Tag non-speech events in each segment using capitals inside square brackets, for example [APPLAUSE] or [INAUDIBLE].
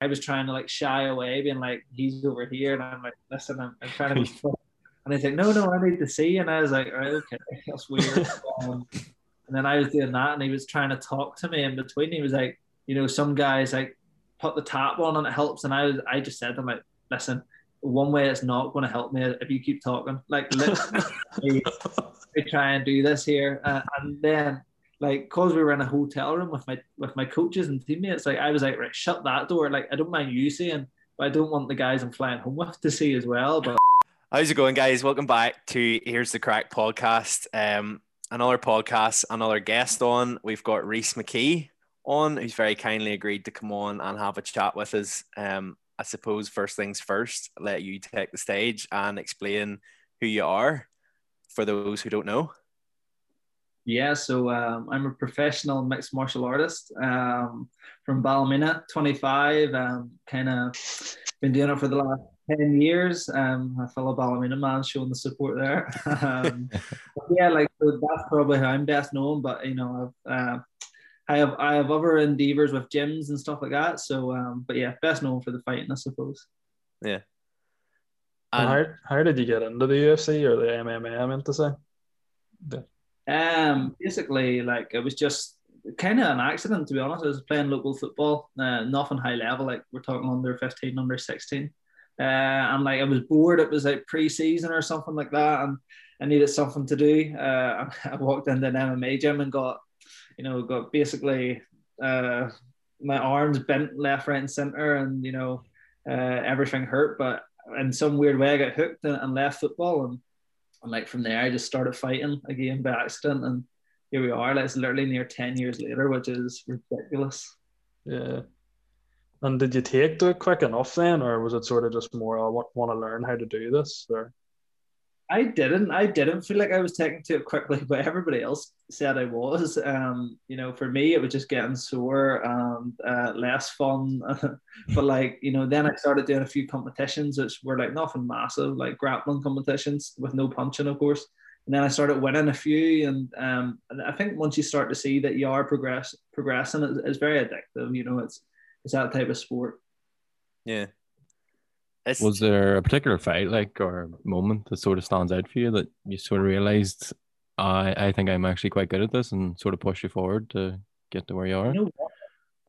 I was trying to like shy away, being like, he's over here. And I'm like, listen, I'm, I'm trying to be [LAUGHS] fun. And he's like, no, no, I need to see. And I was like, right, okay, [LAUGHS] that's weird. um, and then I was doing that and he was trying to talk to me in between. He was like, you know, some guys like put the tap on and it helps. And I was, I just said to him, like, listen, one way it's not going to help me if you keep talking. Like, literally, [LAUGHS] try and do this here. Uh, and then like because we were in a hotel room with my with my coaches and teammates, like I was like, right, shut that door. Like I don't mind you seeing, but I don't want the guys I'm flying home with to see as well. But [LAUGHS] how's it going, guys? Welcome back to Here's the Crack podcast. Um, another podcast, another guest on. We've got Rhys McKee on, who's very kindly agreed to come on and have a chat with us. Um, I suppose first things first, let you take the stage and explain who you are for those who don't know. Yeah, so um, I'm a professional mixed martial artist um, from Ballymena, 25. Um, kind of been doing it for the last 10 years. Um, a fellow Ballymena man showing the support there. [LAUGHS] um, yeah, like so that's probably how I'm best known. But you know, I've, uh, I have I have other endeavors with gyms and stuff like that. So, um, but yeah, best known for the fighting, I suppose. Yeah. And how, how did you get into the UFC or the MMA? I meant to say. Yeah. Um, basically, like it was just kind of an accident to be honest. I was playing local football, uh, nothing high level. Like we're talking under fifteen, under sixteen, uh, and like I was bored. It was like pre-season or something like that, and I needed something to do. Uh, [LAUGHS] I walked into an MMA gym and got, you know, got basically uh, my arms bent left, right, and center, and you know, uh, everything hurt. But in some weird way, I got hooked and, and left football and and like from there, I just started fighting again by accident, and here we are. Like it's literally near ten years later, which is ridiculous. Yeah. And did you take to it quick enough then, or was it sort of just more I want, want to learn how to do this? Or I didn't. I didn't feel like I was taking to it quickly, [LAUGHS] but everybody else said I was. Um, you know, for me, it was just getting sore and uh, less fun. [LAUGHS] but like, you know, then I started doing a few competitions, which were like nothing massive, like grappling competitions with no punching, of course. And then I started winning a few, and um, and I think once you start to see that you are progress progressing, it's, it's very addictive. You know, it's it's that type of sport. Yeah. It's... Was there a particular fight, like, or moment that sort of stands out for you that you sort of realized, I, I think I'm actually quite good at this, and sort of push you forward to get to where you are? You know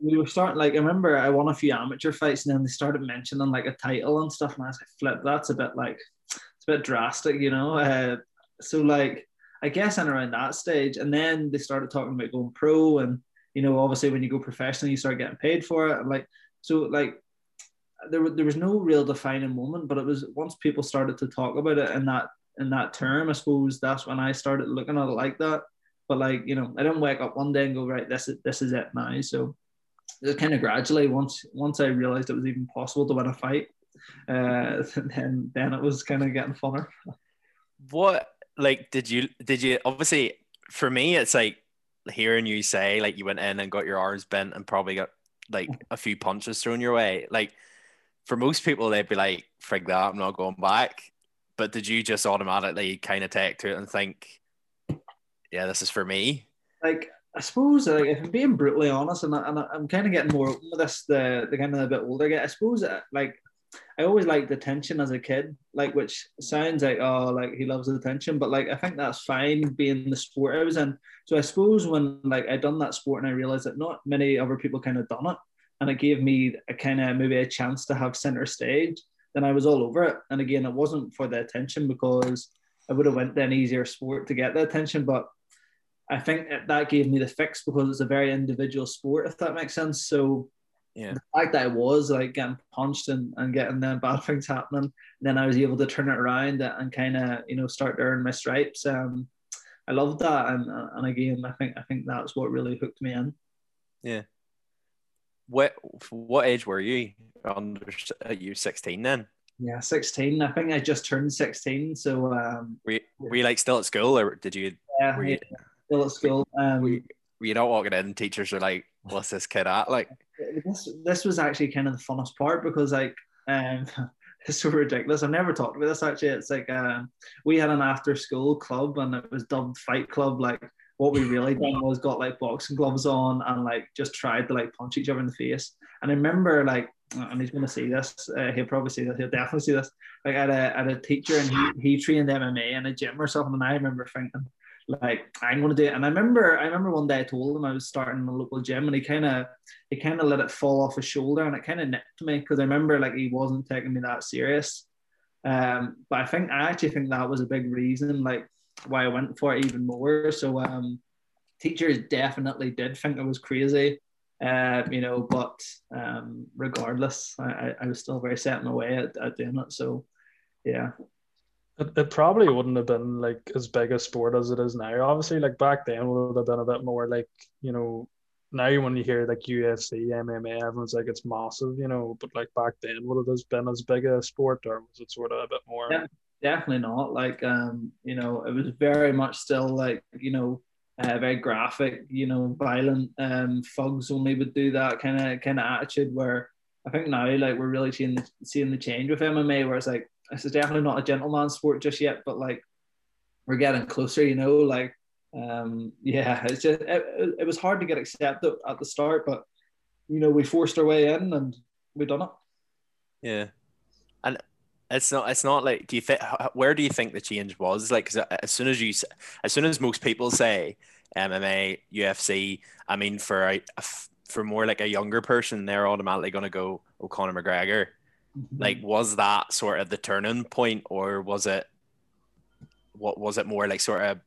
we were starting like I remember I won a few amateur fights, and then they started mentioning like a title and stuff, and I was like, "Flip, that's a bit like it's a bit drastic, you know." Uh, so like I guess and around that stage, and then they started talking about going pro, and you know, obviously when you go professional, you start getting paid for it, and like so like there, there was no real defining moment, but it was once people started to talk about it in that in that term, I suppose that's when I started looking at it like that. But like you know, I didn't wake up one day and go right, this is this is it now. So it kind of gradually once once I realized it was even possible to win a fight, uh, [LAUGHS] then then it was kind of getting funner. What like did you did you obviously for me it's like hearing you say like you went in and got your arms bent and probably got like a few punches thrown your way like for most people, they'd be like, frig that, I'm not going back. But did you just automatically kind of take to it and think, yeah, this is for me? Like, I suppose, like, if I'm being brutally honest, and, I, and I'm kind of getting more open with this, the, the kind of a bit older I get, I suppose, uh, like, I always liked attention as a kid, like, which sounds like, oh, like he loves attention, but like, I think that's fine being the sport I was in. So I suppose when, like, I done that sport and I realized that not many other people kind of done it, and it gave me a kind of maybe a chance to have center stage, then I was all over it. And again, it wasn't for the attention because I would have went to an easier sport to get the attention, but I think that gave me the fix because it's a very individual sport, if that makes sense. So yeah. the fact that I was like getting punched and, and getting them bad [LAUGHS] things happening, then I was able to turn it around and kind of you know start to earn my stripes. Um, I loved that, and and again, I think I think that's what really hooked me in. Yeah what what age were you? Under you sixteen then? Yeah, sixteen. I think I just turned sixteen. So um, were you, were you like still at school, or did you? Yeah, were you, yeah still at school. Um, were you, were you not walking in? Teachers are like, "What's this kid at?" Like this. This was actually kind of the funnest part because like um. [LAUGHS] It's so ridiculous. I've never talked about this actually. It's like um, we had an after school club and it was dubbed Fight Club. Like what we really done was got like boxing gloves on and like just tried to like punch each other in the face. And I remember like and he's going to see this. Uh, he'll probably see this. He'll definitely see this. Like I had a, I had a teacher and he, he trained MMA in a gym or something. And I remember thinking, like, I'm going to do it. And I remember, I remember one day I told him I was starting a local gym and he kind of, he kind of let it fall off his shoulder and it kind of nipped me because I remember like he wasn't taking me that serious. Um, but I think, I actually think that was a big reason, like why I went for it even more. So, um, teachers definitely did think I was crazy uh, you know, but um, regardless, I, I was still very set in my way at, at doing it. So, yeah. It, it probably wouldn't have been like as big a sport as it is now. Obviously, like back then would have been a bit more like, you know, now when you hear like UFC, MMA, everyone's like it's massive, you know, but like back then would it have been as big a sport or was it sort of a bit more? Yeah, definitely not. Like, um, you know, it was very much still like, you know, uh, very graphic, you know, violent. Um, Fugs only would do that kind of kind of attitude. Where I think now, like, we're really seeing the, seeing the change with MMA, where it's like this is definitely not a gentleman sport just yet, but like we're getting closer, you know. Like, um, yeah, it's just it, it was hard to get accepted at the start, but you know, we forced our way in and we done it. Yeah, and it's not it's not like do you think where do you think the change was like cause as soon as you as soon as most people say mma ufc i mean for a, for more like a younger person they're automatically going to go oh conor mcgregor mm-hmm. like was that sort of the turning point or was it what was it more like sort of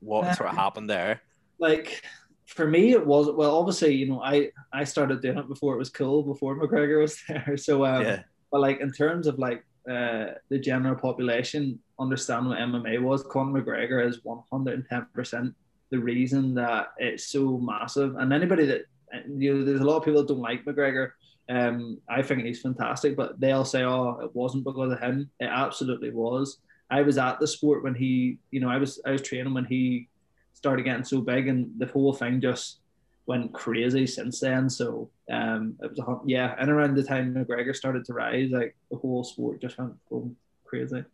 what uh, sort of happened there like for me it was well obviously you know i i started doing it before it was cool before mcgregor was [LAUGHS] there so um yeah. but like in terms of like uh, the general population understand what MMA was, Conor McGregor is 110% the reason that it's so massive. And anybody that, you know, there's a lot of people that don't like McGregor. Um, I think he's fantastic, but they'll say, oh, it wasn't because of him. It absolutely was. I was at the sport when he, you know, I was I was training when he started getting so big, and the whole thing just went crazy since then. So um, it was a, yeah, and around the time McGregor started to rise, like the whole sport just went going crazy.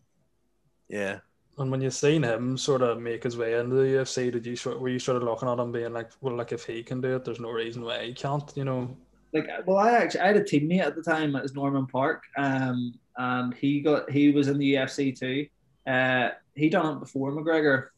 Yeah. And when you've seen him sort of make his way into the UFC, did you sort were you sort of looking at him being like, well, like if he can do it, there's no reason why he can't, you know? Like, well, I actually I had a teammate at the time. It was Norman Parke, um, and he got he was in the UFC too. Uh, he done it before McGregor,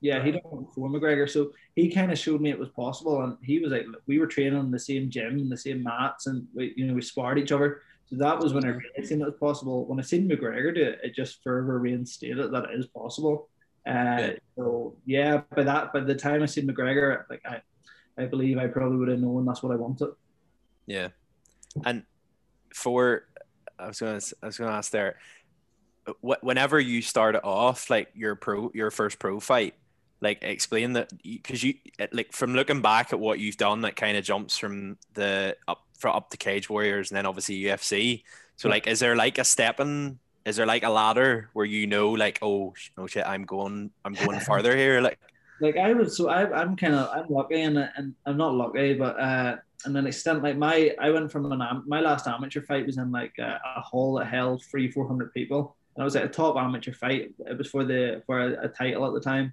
yeah, he done it before McGregor, so he kind of showed me it was possible, and he was like, we were training in the same gym, in the same mats, and we, you know, we sparred each other. So that was when I really seen it was possible. When I seen McGregor do it, it just further reinstated that it is possible. Uh, yeah. So yeah, by that, by the time I seen McGregor, like I, I believe I probably would have known that's what I wanted. Yeah, and for I was gonna I was gonna ask there, whenever you started off like your pro your first pro fight, like explain that because you like from looking back at what you've done that kind of jumps from the up for up to cage warriors and then obviously ufc so like is there like a stepping is there like a ladder where you know like oh no shit i'm going i'm going [LAUGHS] further here like? Like i would so I, i'm kind of i'm lucky and, and i'm not lucky but uh and then extent like my i went from an my last amateur fight was in like a, a hall that held three 400 people. And i was at a top amateur fight it was for the for a, a title at the time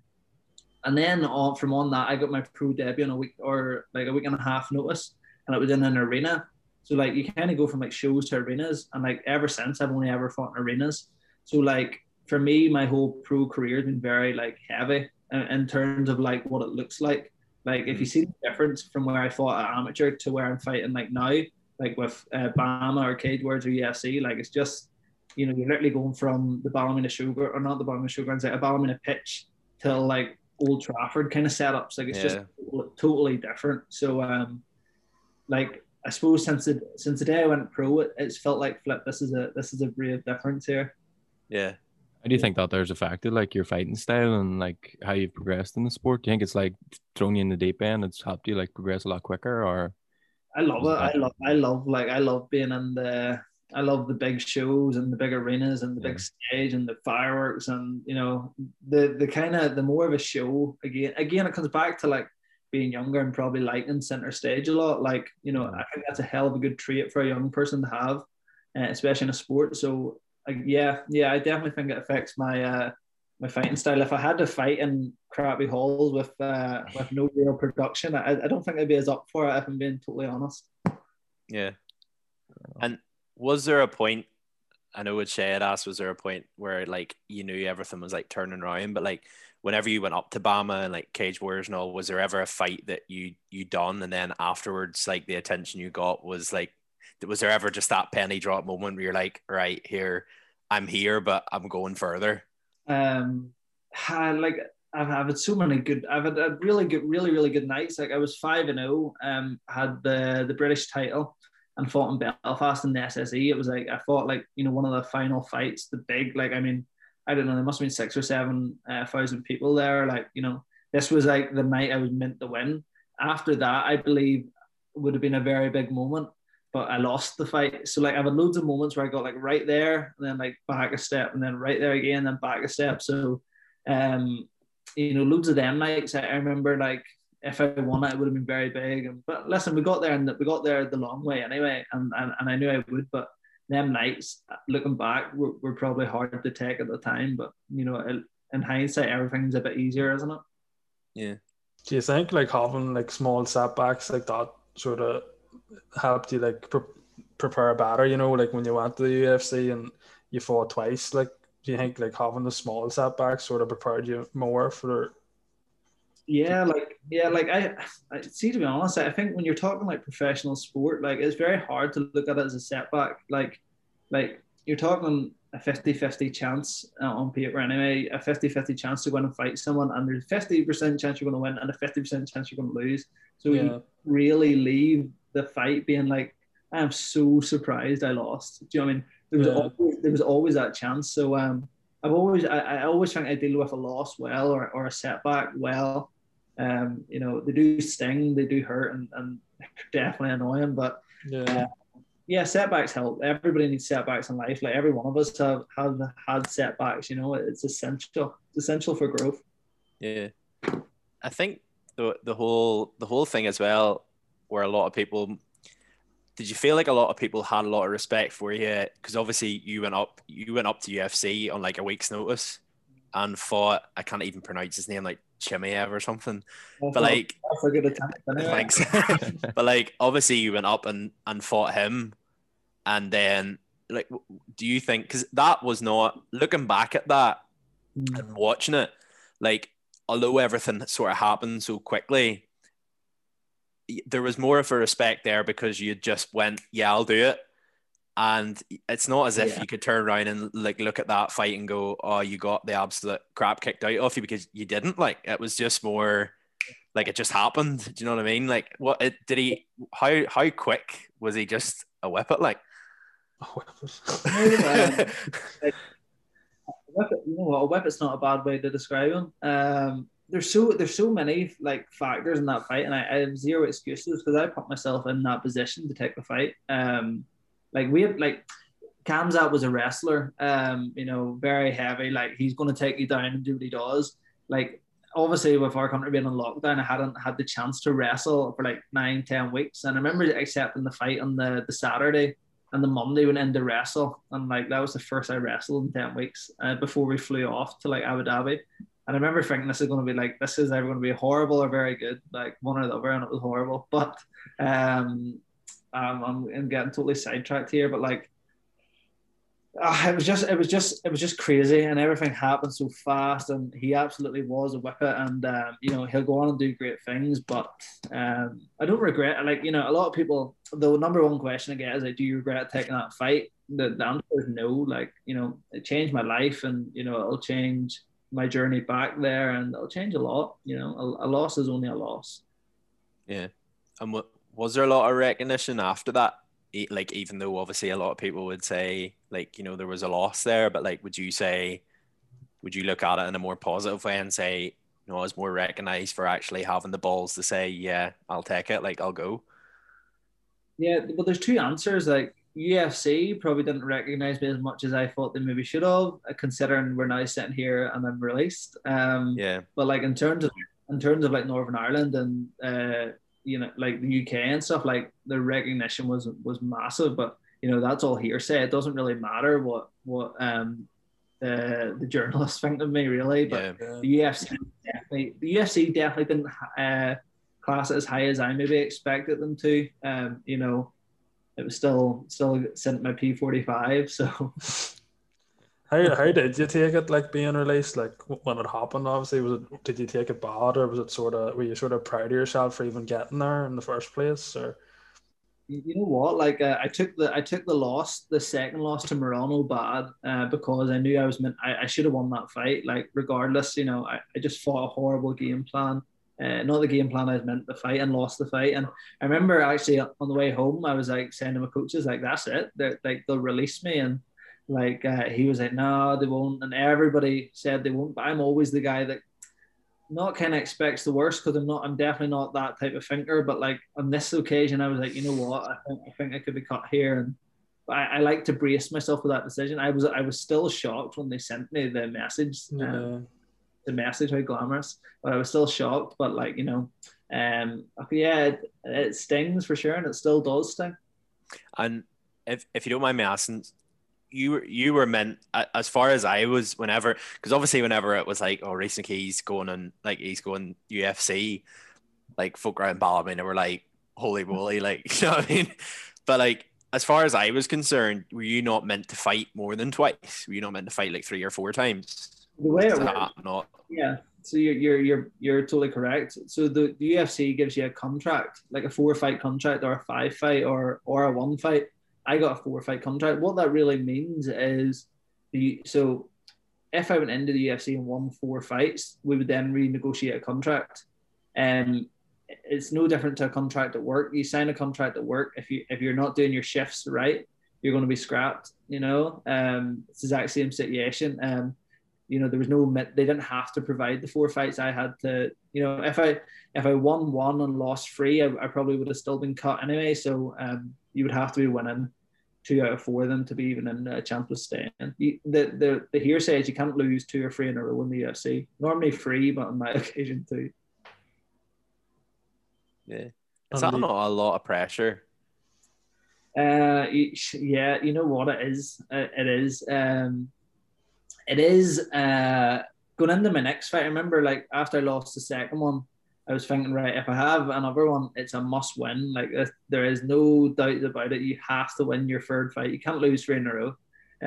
and then on, from on that, I got my pro debut in a week or like a week and a half notice, and it was in an arena. So like you kind of go from like shows to arenas, and like ever since I've only ever fought in arenas. So like for me, my whole pro career has been very like heavy in, in terms of like what it looks like. Like if you see the difference from where I fought at amateur to where I'm fighting like now, like with uh, BAMMA or Cage Warriors or UFC, like it's just you know you're literally going from the Ballymena Sugar or not the Ballymena Showgrounds, like a Ballymena pitch till like Old Trafford kind of setups. Like it's yeah. just totally different. So um, like I suppose since the since the day I went pro, it, it's felt like flip. This is a this is a brave difference here. Yeah. How do you think that there's affected like your fighting style and like how you've progressed in the sport? Do you think it's like thrown you in the deep end? It's helped you like progress a lot quicker, or? I love it. I love. I love like I love being in the I love the big shows and the big arenas and the yeah. big stage and the fireworks and you know the the kind of the more of a show again again it comes back to like being younger and probably liking center stage a lot. Like you know I think that's a hell of a good trait for a young person to have uh, especially in a sport. So uh, yeah yeah I definitely think it affects my uh my fighting style. If I had to fight in crappy halls with uh with no real production I, I don't think I'd be as up for it if I'm being totally honest. Yeah. And was there a point? I know what Shay had asked. Was there a point where like you knew everything was like turning around, but like whenever you went up to BAMMA and like Cage Warriors and all, was there ever a fight that you you done and then afterwards like the attention you got was like was there ever just that penny drop moment where you're like, right here, I'm here, but I'm going further? Um, like I've, I've had so many good. I've had a really good, really, really good nights. Like I was five and zero. Oh, um, had the the British title and fought in Belfast in the SSE. It was like I fought like you know one of the final fights, the big like I mean I don't know there must have been six or seven uh, thousand people there. Like you know this was like the night I was meant to win. After that, I believe would have been a very big moment, but I lost the fight. So like I've had loads of moments where I got like right there and then like back a step and then right there again, then back a step. So um you know, loads of them nights. I, remember like if I won it, it would have been very big. And, but listen, we got there and we got there the long way anyway, and, and, and I knew I would. But them nights, looking back, were, were probably hard to take at the time. But you know, in hindsight, everything's a bit easier, isn't it? Yeah. Do you think like having like small setbacks like that sort of helped you like pre- prepare better? You know, like when you went to the UFC and you fought twice, like do you think like having the small setbacks sort of prepared you more for yeah like yeah like I, I see to be honest i think when you're talking like professional sport like it's very hard to look at it as a setback like like you're talking a 50-50 chance uh, on paper anyway a 50-50 chance to go and fight someone and there's 50% chance you're going to win and a 50% chance you're going to lose so yeah. you really leave the fight being like i'm so surprised i lost do you know what i mean there was yeah. always there was always that chance. So um, I've always I, I always think I deal with a loss well or, or a setback well. Um, you know, they do sting, they do hurt, and, and [LAUGHS] definitely annoying. But yeah. Uh, yeah, setbacks help. Everybody needs setbacks in life. Like every one of us have have had setbacks. You know, it's essential. It's essential for growth. Yeah, I think the the whole the whole thing as well, where a lot of people did you feel like a lot of people had a lot of respect for you? Because obviously you went up, you went up to UFC on like a week's notice and fought. I can't even pronounce his name, like Chimaev or something. That's but like, that's a good attempt. Anyway. Thanks. [LAUGHS] but like, obviously you went up and and fought him, and then like, do you think? Because that was not looking back at that mm. and watching it, like, although everything sort of happened so quickly there was more of a respect there because you just went, yeah, I'll do it. And it's not as if yeah. you could turn around and like look at that fight and go, oh, you got the absolute crap kicked out of you because you didn't. Like it was just more like it just happened. Do you know what I mean? Like what it, did he? How how quick was he just a whip it? Like, [LAUGHS] [LAUGHS] it. you know what? A whip it's not a bad way to describe him. Um, there's so there's so many like factors in that fight, and I, I have zero excuses because I put myself in that position to take the fight. Um, like we have like Khamzat was a wrestler, um, you know, very heavy. Like he's to take you down and do what he does. Like obviously with our country being in lockdown, I hadn't had the chance to wrestle for like nine, ten weeks. And I remember accepting the fight on the, the Saturday and the Monday went in to wrestle. And like that was the first I wrestled in 10 weeks uh, before we flew off to like Abu Dhabi. And I remember thinking this is going to be like this is either going to be horrible or very good, like one or the other, and it was horrible. But um, um I'm, I'm getting totally sidetracked here, but like uh, it was just it was just it was just crazy and everything happened so fast and he absolutely was a whippet and um, you know he'll go on and do great things but um, I don't regret like you know a lot of people the number one question I get is like do you regret taking that fight the, the answer is no like you know it changed my life and you know it'll change my journey back there, and it'll change a lot. You know, a, a loss is only a loss. Yeah, and what was there a lot of recognition after that? Like, even though obviously a lot of people would say, like, you know, there was a loss there, but like, would you say, would you look at it in a more positive way and say, you know, I was more recognized for actually having the balls to say, yeah, I'll take it, like, I'll go? Yeah, but there's two answers. Like, UFC probably didn't recognize me as much as I thought they maybe should have, uh, considering we're now sitting here and I'm released. Um, yeah. But like in terms of in terms of like Northern Ireland and uh, you know like the UK and stuff, like the recognition was was massive. But you know that's all hearsay. It doesn't really matter what what um the the journalists [LAUGHS] think of me really. But yeah. the UFC definitely the UFC definitely didn't uh, class it as high as I maybe expected them to. Um, you know it was still still sent my P45. [LAUGHS] So how, how did you take it like being released? Like when it happened, obviously, was it did you take it bad or was it sort of were you sort of proud of yourself for even getting there in the first place? Or you know what? Like uh, I took the I took the loss, the second loss to Morono bad uh, because I knew I was meant I, I should have won that fight. Like regardless, you know, I, I just fought a horrible game plan uh, not the game plan I was meant to fight and lost the fight. And I remember actually on the way home, I was like saying to my coaches, like, that's it. They're like, they'll release me. And like, uh, he was like, no, they won't. And everybody said they won't. But I'm always the guy that not kind of expects the worst because I'm not, I'm definitely not that type of thinker. But like on this occasion, I was like, you know what? I think, I think I could be cut here. And I, I like to brace myself for that decision. I was, I was still shocked when they sent me the message. Yeah. Um, the message how glamorous, but I was still shocked. But like you know, um, yeah, it, it stings for sure, and it still does sting. And if if you don't mind me asking, you were you were meant as far as I was whenever because obviously whenever it was like oh Rhys McKee's going on like he's going UFC like folk around Ballymena and we're like holy moly like [LAUGHS] you know what I mean but like as far as I was concerned were you not meant to fight more than twice were you not meant to fight like three or four times the way it works, not yeah. So you're you're you're you're totally correct. So the, the UFC gives you a contract, like a four fight contract or a five fight or or a one fight. I got a four fight contract. What that really means is the so if I went into the UFC and won four fights, we would then renegotiate a contract. And um, it's no different to a contract at work. You sign a contract at work if you if you're not doing your shifts right, you're going to be scrapped. You know, um, it's the exact same situation. Um, you know there was no they didn't have to provide the four fights i had to you know if i if i won one and lost three i, I probably would have still been cut anyway so um, you would have to be winning two out of four of them to be even in a chance of staying. The, the the hearsay is you can't lose two or three in a row in the ufc normally three but on my [LAUGHS] occasion two. Yeah. Is that not a lot of pressure? Uh yeah you know what it is? It is um it is uh, going into my next fight. I remember like after I lost the second one, I was thinking, right, if I have another one, it's a must win. Like there is no doubt about it. You have to win your third fight. You can't lose three in a row.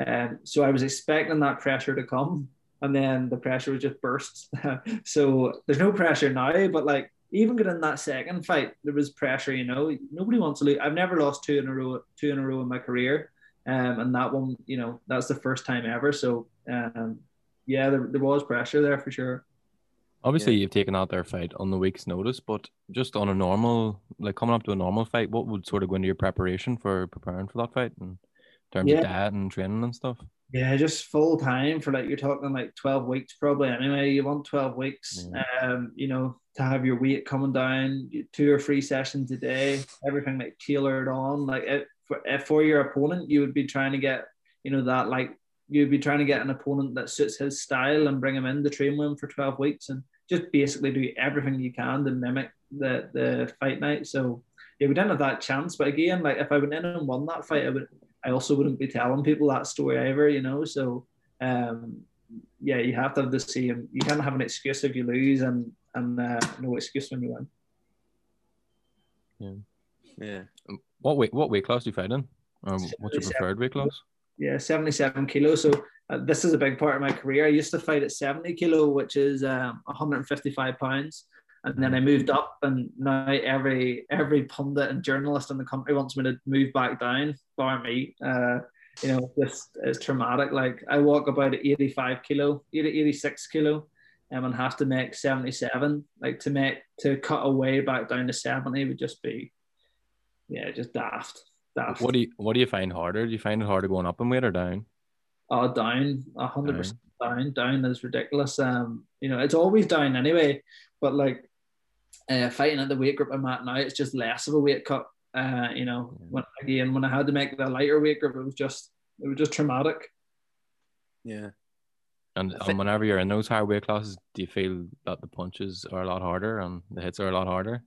Um, so I was expecting that pressure to come, and then the pressure was just burst. [LAUGHS] so there's no pressure now, but like even getting that second fight, there was pressure. You know, nobody wants to lose. I've never lost two in a row, two in a row in my career. Um, and that one, you know, that's the first time ever. So, um, yeah, there, there was pressure there for sure. Obviously, yeah. you've taken out their fight on the week's notice, but just on a normal, like coming up to a normal fight, what would sort of go into your preparation for preparing for that fight in terms yeah. of diet and training and stuff? Yeah, just full time for like you're talking like 12 weeks probably. Anyway, you want 12 weeks, yeah. um, you know, to have your weight coming down, two or three sessions a day, everything like tailored on. Like it, for, for your opponent, you would be trying to get, you know, that like you'd be trying to get an opponent that suits his style and bring him in to train with him for 12 weeks and just basically do everything you can to mimic the the fight night. So yeah, we didn't have that chance. But again, like if I went in and won that fight, I would I also wouldn't be telling people that story either, you know. So um yeah, you have to have the same you can't have an excuse if you lose and and uh, no excuse when you win. Yeah. Yeah. What weight? What weight class do you fight in? Um, what's your preferred weight class? Yeah, seventy-seven kilos. So uh, this is a big part of my career. I used to fight at seventy kilo, which is um, one hundred and fifty-five pounds, and then I moved up, and now every every pundit and journalist in the country wants me to move back down, bar me. Uh, you know, this is traumatic. Like I walk about at 85 kilo, 80, 86 kilo, um, and have to make 77. Like to make to cut away back down to 70 would just be yeah, just daft. Daft. What do you What do you find harder? Do you find it harder going up in weight or down? Oh, down, hundred percent down. Down is ridiculous. Um, you know, it's always down anyway. But like, uh, fighting at the weight group I'm at now, it's just less of a weight cut. Uh, you know, when again when I had to make the lighter weight group, it was just it was just traumatic. Yeah. And, and whenever you're in those higher weight classes, do you feel that the punches are a lot harder and the hits are a lot harder?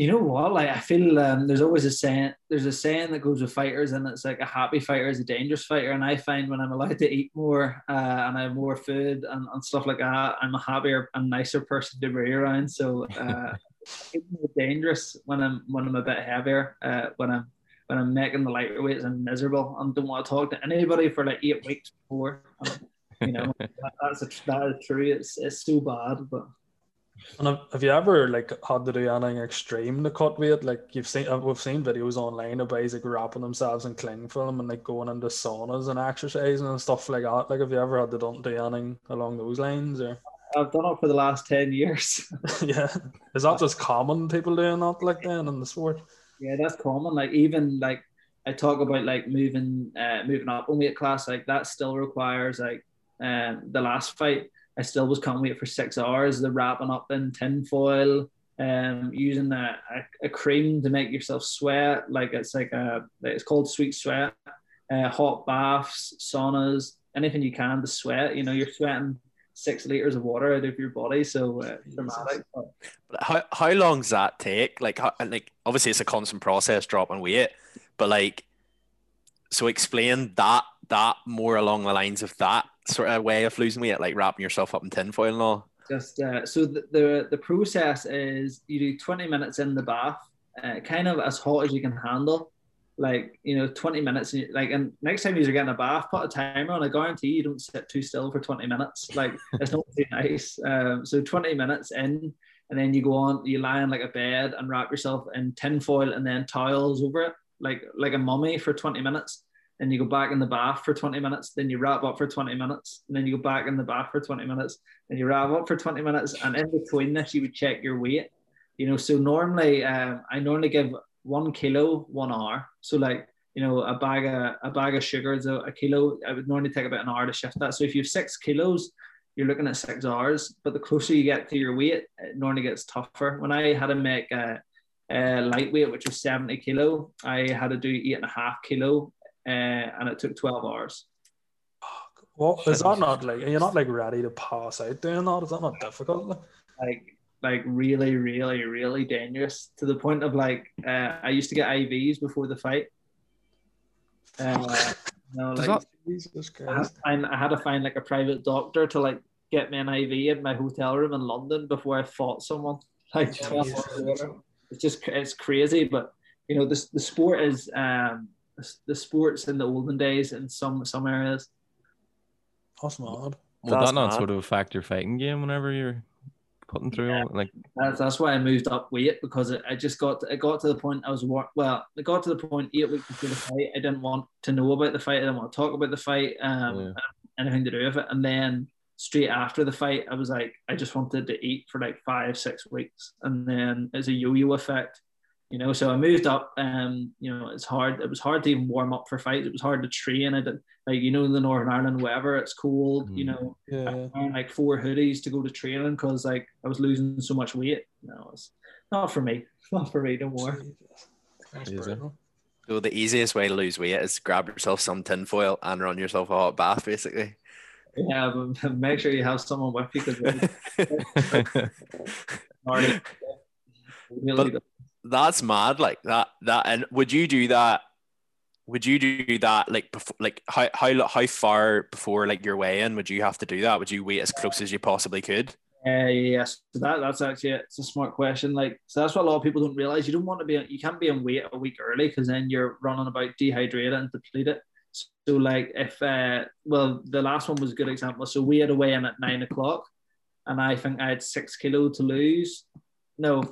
You know what? Like I feel um, there's always a saying. There's a saying that goes with fighters, and it's like a happy fighter is a dangerous fighter. And I find when I'm allowed to eat more uh, and I have more food and, and stuff like that, I'm a happier and nicer person to be around. So uh, [LAUGHS] it's dangerous when I'm when I'm a bit heavier. Uh, when I'm when I'm making the lighter weights, I'm miserable and don't want to talk to anybody for like eight weeks before. you know, [LAUGHS] that, that's a, that is true. It's it's so bad, but. And have, you ever like had to do anything extreme to cut weight? Like you've seen, uh, we've seen videos online of guys like wrapping themselves in cling film and like going into saunas and exercising and stuff like that. Like, have you ever had to do anything along those lines? Or I've done it for the last ten years. [LAUGHS] [LAUGHS] yeah, is that just common people doing that like then in the sport? Yeah, that's common. Like even like I talk about like moving, uh, moving up in weight class. Like that still requires like um the last fight I still was can't wait for six hours. The wrapping up in tinfoil, um, using a, a, a, cream to make yourself sweat. Like it's like a, it's called sweet sweat. Uh, hot baths, saunas, anything you can to sweat. You know, you're sweating six liters of water out of your body. So uh, dramatic. But how how long does that take? Like, how, like obviously it's a constant process dropping weight, but like, so explain that that more along the lines of that sort of way of losing weight, like wrapping yourself up in tinfoil and all? Just uh, so the, the, the process is you do 20 minutes in the bath, uh, kind of as hot as you can handle. Like you know, 20 minutes. Like, and next time you're getting a bath, put a timer on. I guarantee you don't sit too still for 20 minutes. Like, it's not too nice. Um, so 20 minutes in, and then you go on. You lie on like a bed and wrap yourself in tinfoil and then towels over it, like like a mummy for 20 minutes and you go back in the bath for 20 minutes, then you wrap up for 20 minutes, and then you go back in the bath for 20 minutes, then you wrap up for 20 minutes, and in between this, you would check your weight. You know, so normally um, I normally give one kilo one hour. So like you know a bag of a bag of sugar is a, a kilo. I would normally take about an hour to shift that. So if you have six kilos, you're looking at six hours. But the closer you get to your weight, it normally gets tougher. When I had to make a, a lightweight, which was 70 kilo, I had to do eight and a half kilo uh, and it took 12 hours. Well, is that not like, you're not like ready to pass out doing that? Is that not difficult? Like, like really, really, really dangerous to the point of like, uh, I used to get IVs before the fight. Uh, you like, that, Jesus Christ. I, I had to find like a private doctor to like get me an IV in my hotel room in London before I fought someone. Like, [LAUGHS] it's just, it's crazy, but you know, this, the sport is, um, the sports in the olden days in some some areas. That's mad. Will that's that not mad. sort of affect your fighting game whenever you're putting through yeah. like that's, that's why I moved up weight because it, I just got to, it got to the point I was well it got to the point eight weeks before the fight I didn't want to know about the fight I didn't want to talk about the fight um yeah. anything to do with it and then straight after the fight I was like I just wanted to eat for like five six weeks and then as a yo-yo effect you know. So I moved up, and you know, it's hard. It was hard to even warm up for fights. It was hard to train. I did like you know, in the Northern Ireland weather, it's cold. Mm. You know, yeah. wearing like four hoodies to go to training because like I was losing so much weight. No, it's not for me. [LAUGHS] not for me no more. So the easiest way to lose weight is grab yourself some tinfoil and run yourself a hot bath, basically. Yeah, but [LAUGHS] make sure you have someone with you. [LAUGHS] Because. really but, that's mad like that that and would you do that would you do that like before like how how how far before like your weigh in would you have to do that? Would you wait as close as you possibly could? Uh, yes. So that that's actually it's a smart question like so that's what a lot of people don't realize. You don't want to be you can't be on weight a week early because then you're running about dehydrated and depleted so like if uh well the last one was a good example so we had a weigh in at nine o'clock and i think i had six kilo to lose no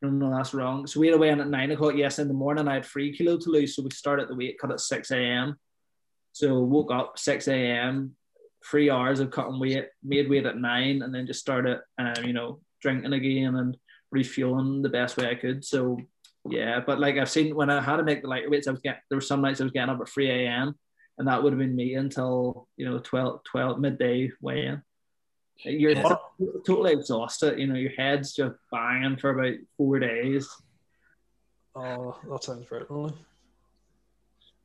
no, no, that's wrong. So we had a weigh in at nine o'clock. Yes, in the morning I had three kilo to lose. So we started the weight cut at 6 a.m. So woke up 6 a.m., three hours of cutting weight, made weight at nine, and then just started, um, you know, drinking again and refueling the best way I could. So yeah, but like I've seen when I had to make the lighter weights, I was getting there were some nights I was getting up at 3 a.m. and that would have been me until you know 12, 12 midday weigh in. You're yeah. totally exhausted. You know, your head's just banging for about four days. Oh, that sounds brutal.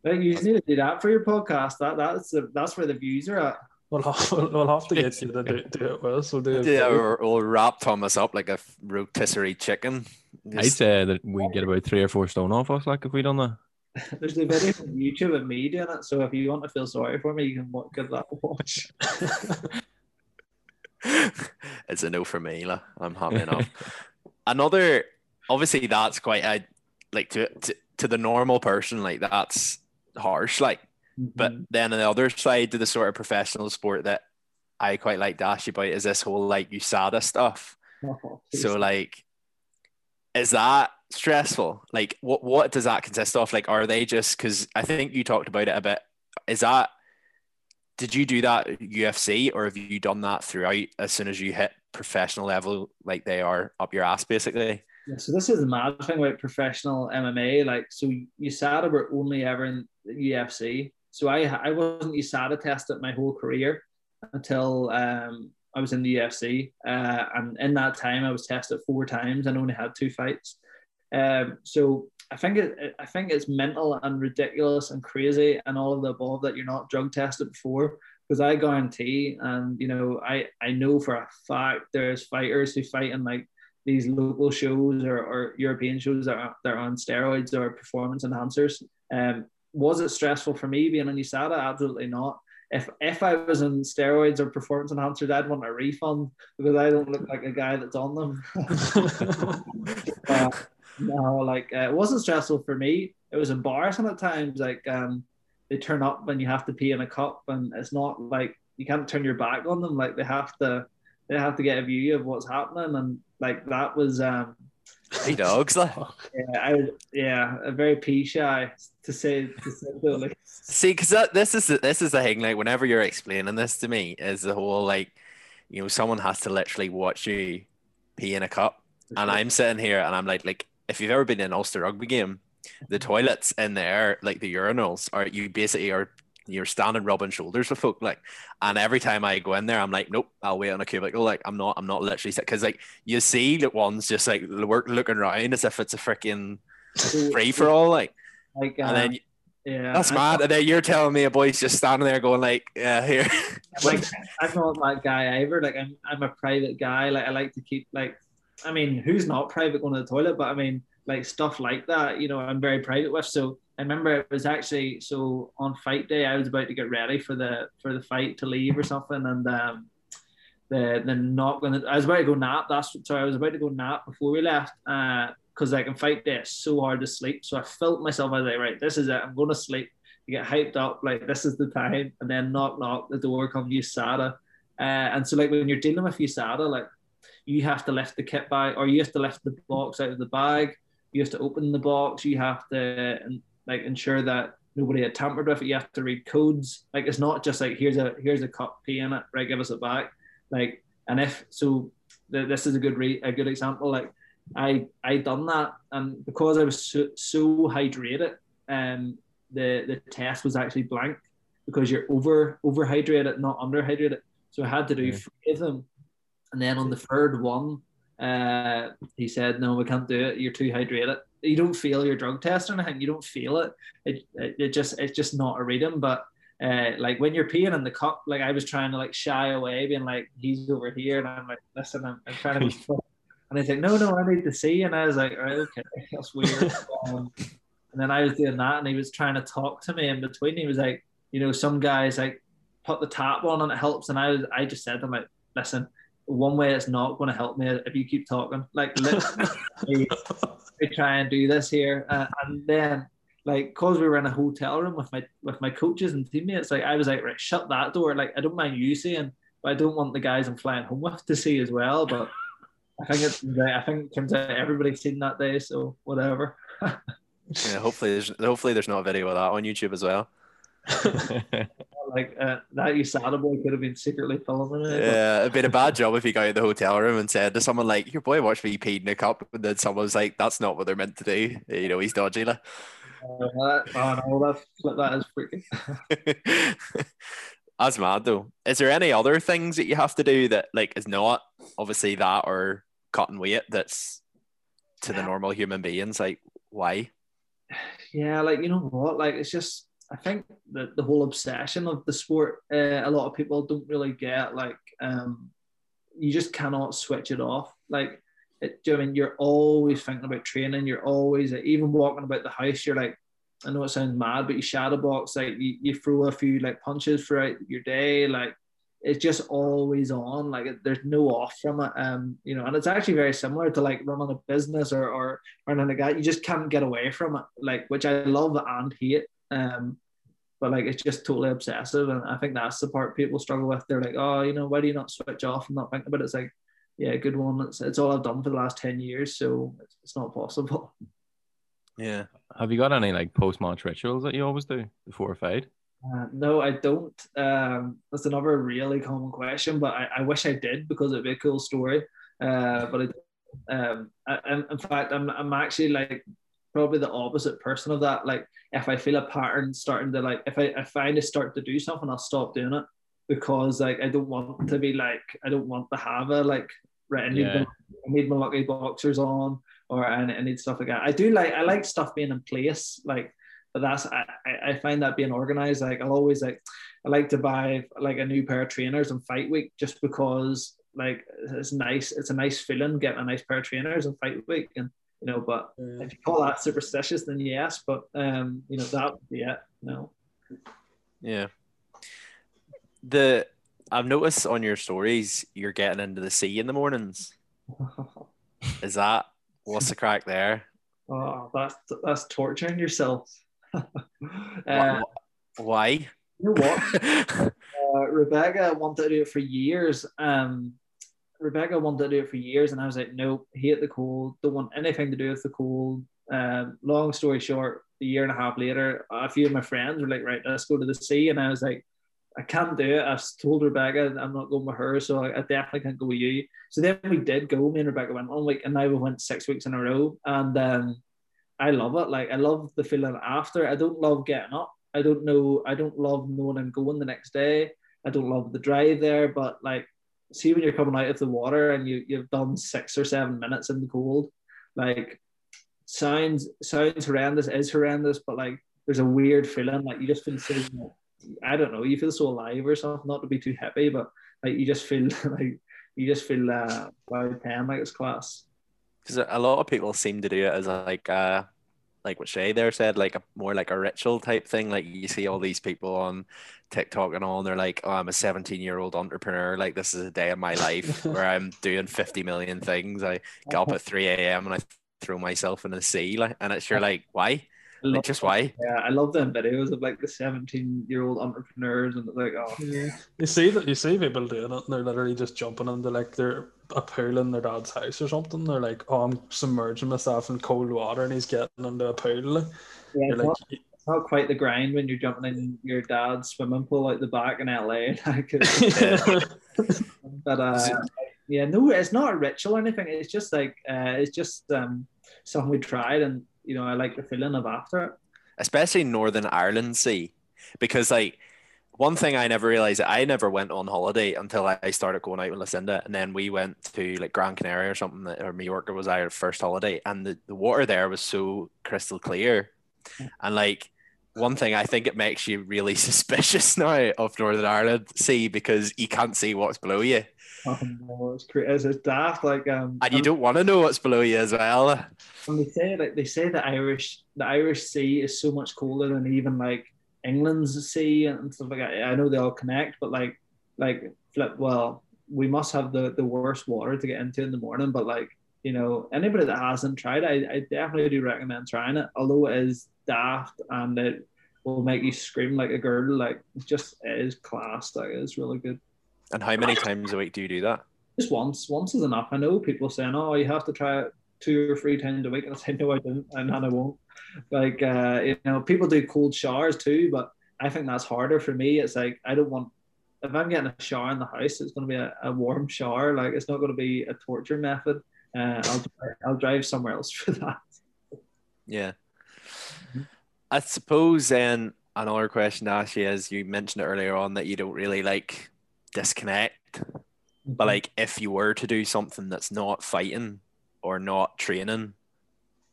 Like you need to do that for your podcast. That that's the, that's where the views are at. We'll have, [LAUGHS] we'll have to get you to do, do it well. So do it. Yeah, or we'll wrap Thomas up like a rotisserie chicken. Just... I'd say that we get about three or four stone off us, like if we done that. [LAUGHS] There's a video on YouTube of me doing it, so if you want to feel sorry for me, you can give that a watch. [LAUGHS] it's a no for me. la. I'm happy enough. Another, obviously, that's quite a like to, to to the normal person, like that's harsh. Like, mm-hmm. but then on the other side to the sort of professional sport that I quite like to ask you about is this whole like USADA stuff. [LAUGHS] Oh, so like, is that stressful? Like, what what does that consist of? Like, are they just because I think you talked about it a bit? Is that did you do that UFC or have you done that throughout as soon as you hit professional level, like they are up your ass basically? Yeah, so this is the mad thing about professional MMA. Like, so USADA were only ever in the UFC. So I I wasn't USADA tested my whole career until um, I was in the UFC, uh, and in that time I was tested four times and only had two fights. Um, so I think it, I think it's mental and ridiculous and crazy and all of the above that you're not drug tested before. Because I guarantee, and you know, I I know for a fact there's fighters who fight in like these local shows or, or European shows that are, that are on steroids or performance enhancers. Um, was it stressful for me being on USADA? Absolutely not. If if I was on steroids or performance enhancers, I'd want a refund because I don't look like a guy that's on them. [LAUGHS] uh, no, like uh, it wasn't stressful for me. It was embarrassing at times. Like um, they turn up and you have to pee in a cup, and it's not like you can't turn your back on them. Like they have to, they have to get a view of what's happening, and like that was um. Hey dogs, like. [LAUGHS] Yeah, I yeah, a very pee shy to say to say. See, because this is this is the thing. Like, whenever you're explaining this to me, is the whole like, you know, someone has to literally watch you pee in a cup, and I'm sitting here and I'm like, like if you've ever been in an Ulster rugby game, the toilets in there, like the urinals, are you basically are you're standing rubbing shoulders with folk like and every time I go in there I'm like nope I'll wait on a cubicle like I'm not I'm not literally because like you see that one's just like work looking around as if it's a freaking free for all like like uh, and then yeah that's mad and then you're telling me a boy's just standing there going like yeah here [LAUGHS] like I'm not that guy either like I'm, I'm a private guy like I like to keep like I mean, who's not private going to the toilet? But I mean, like stuff like that, you know, I'm very private with. So I remember it was actually so on fight day, I was about to get ready for the for the fight to leave or something, and um, the the to. I was about to go nap. That's sorry, I was about to go nap before we left. Uh, because like in fight day, it's so hard to sleep. So I felt myself. I was like, right, this is it. I'm going to sleep. You get hyped up, like this is the time, and then knock knock, the door comes USADA. Uh, and so like when you're dealing with USADA, like you have to lift the kit bag or you have to lift the box out of the bag. You have to open the box. You have to like ensure that nobody had tampered with it. You have to read codes. Like it's not just like here's a here's a copy in it, right? Give us it back. Like and if so, the, this is a good re- a good example. Like I I done that, and because I was so, so hydrated, um, the the test was actually blank because you're over overhydrated, not underhydrated. So I had to do yeah. three of them, and then on the third one, uh, he said, "No, we can't do it. You're too hydrated. You don't feel your drug test or anything. You don't feel it. It, it, it just it's just not a reading. But uh, like when you're peeing in the cup, like I was trying to like shy away, being like, he's over here, and I'm like, listen, I'm, I'm trying to be [LAUGHS] And he's like, no, no, I need to see. And I was like, right, okay, that's weird. um, and then I was doing that, and he was trying to talk to me in between. He was like, you know, some guys like put the tap on and it helps, and I was, I just said to him like, listen, one way it's not going to help me if you keep talking. Like, literally, [LAUGHS] try and do this here, uh, and then like, cause we were in a hotel room with my with my coaches and teammates, like I was like, right, shut that door. Like, I don't mind you seeing, but I don't want the guys I'm flying home with to see as well. But I think it's I think it turns out everybody's seen that day, so whatever. [LAUGHS] yeah, hopefully there's hopefully there's not a video of that on YouTube as well. [LAUGHS] like uh, that USADA boy could have been secretly filming it. Yeah, it'd been a bad job if he got in the hotel room and said to someone like, "Your boy watched me peed in a cup," and then someone was like, "That's not what they're meant to do." You know, he's dodgy. Like. Uh, that, oh no, that's that is freaking. [LAUGHS] That's mad though. Is there any other things that you have to do that like is not obviously that or cutting weight that's to the normal human beings? Like why? [SIGHS] Yeah, like you know what? Like it's just I think that the whole obsession of the sport, uh, a lot of people don't really get. Like, um, you just cannot switch it off. Like, it, do you know I mean you're always thinking about training? You're always even walking about the house. You're like, I know it sounds mad, but you shadow box. Like, you, you throw a few like punches throughout your day. Like, it's just always on. Like there's no off from it. Um, you know, and it's actually very similar to like running a business or or running a guy. You just can't get away from it. Like which I love and hate. Um, but like it's just totally obsessive, and I think that's the part people struggle with. They're like, oh, you know, why do you not switch off and not think about it? It's like, yeah, good one. It's it's all I've done for the last ten years, so it's, it's not possible. Yeah. Have you got any like post match rituals that you always do before a fight? Uh, no, I don't. Um, that's another really common question, but I, I wish I did because it'd be a cool story. Uh, but it, um, I, in fact, I'm, I'm actually like probably the opposite person of that. Like, if I feel a pattern starting to like, if I if I just start to do something, I'll stop doing it because like I don't want to be like I don't want to have a like right. I need, yeah. I need my lucky boxers on, or I, I need stuff like that. I do like I like stuff being in place, like but that's I, I find that being organized like i'll always like i like to buy like a new pair of trainers on fight week just because like it's nice it's a nice feeling getting a nice pair of trainers on fight week and you know but yeah. if you call that superstitious then yes but um you know that yeah no yeah the i've noticed on your stories you're getting into the sea in the mornings [LAUGHS] is that what's the crack there oh that's that's torturing yourself [LAUGHS] uh, Why? You know what? [LAUGHS] uh, Rebecca wanted to do it for years. Um, Rebecca wanted to do it for years, and I was like, nope, hate the cold, don't want anything to do with the cold. Um, long story short, a year and a half later, a few of my friends were like, right, let's go to the sea. And I was like, I can't do it. I've told Rebecca I'm not going with her, so I, definitely can't go with you. So then we did go. Me and Rebecca went one week, and now we went six weeks in a row. And um, I love it. Like I love the feeling after. I don't love getting up. I don't know. I don't love knowing I'm going the next day. I don't love the drive there, but like, see when you're coming out of the water and you you've done six or seven minutes in the cold, like, sounds sounds horrendous, is horrendous, but like, there's a weird feeling. Like you just feel so. I don't know. You feel so alive or something. Not to be too happy, but like you just feel [LAUGHS] like you just feel uh, about ten like it's class because a lot of people seem to do it as like uh like what Shay there said, like a more like a ritual type thing. Like you see all these people on TikTok and all, and they're like, "Oh, I'm a 17 year old entrepreneur. Like this is a day of my life [LAUGHS] where I'm doing 50 million things. I get up at 3 a.m. and I throw myself in the sea. Like, and it's you're uh-huh. like, why? Like, just why? Yeah, I love them videos of like the 17 year old entrepreneurs and like, oh, yeah. You see that you see people doing it, and they're literally just jumping into like they're a pool in their dad's house or something. They're like, oh, I'm submerging myself in cold water, and he's getting into a pool. Yeah, it's, like, not, it's not quite the grind when you're jumping in your dad's swimming pool out the back in LA. [LAUGHS] [LAUGHS] but uh, yeah, no, it's not a ritual or anything. It's just like uh, it's just um, something we tried and you know, I like the feeling of after it. Especially Northern Ireland Sea, because like one thing I never realized, I never went on holiday until I started going out with Lucinda, and then we went to like Gran Canaria or something, or Mallorca was our first holiday, and the, the water there was so crystal clear, and like one thing I think it makes you really [LAUGHS] suspicious now of Northern Ireland Sea because you can't see what's below you. Oh no, it's crazy. It's daft. Like um, and you don't want to know what's below you as well. And they say like they say the Irish the Irish Sea is so much colder than even like England's sea and stuff like that. I know they all connect, but like like flip. Well, we must have the the worst water to get into in the morning. But like you know, anybody that hasn't tried, I, I definitely do recommend trying it. Although it is daft and it will make you scream like a girl. Like it just it is class. Like it's really good. And how many times a week do you do that? Just once. Once is enough. I know people saying, "Oh, you have to try it two or three times a week," [LAUGHS] and I say, "No, I don't, and I won't." Like, uh, you know, people do cold showers too, but I think that's harder for me. It's like I don't want if I'm getting a shower in the house, it's going to be a, a warm shower. Like it's not going to be a torture method. Uh, I'll I'll drive somewhere else [LAUGHS] for that. Yeah, I suppose then another question to ask you is you mentioned earlier on that you don't really like disconnect. Mm-hmm. But like if you were to do something that's not fighting or not training,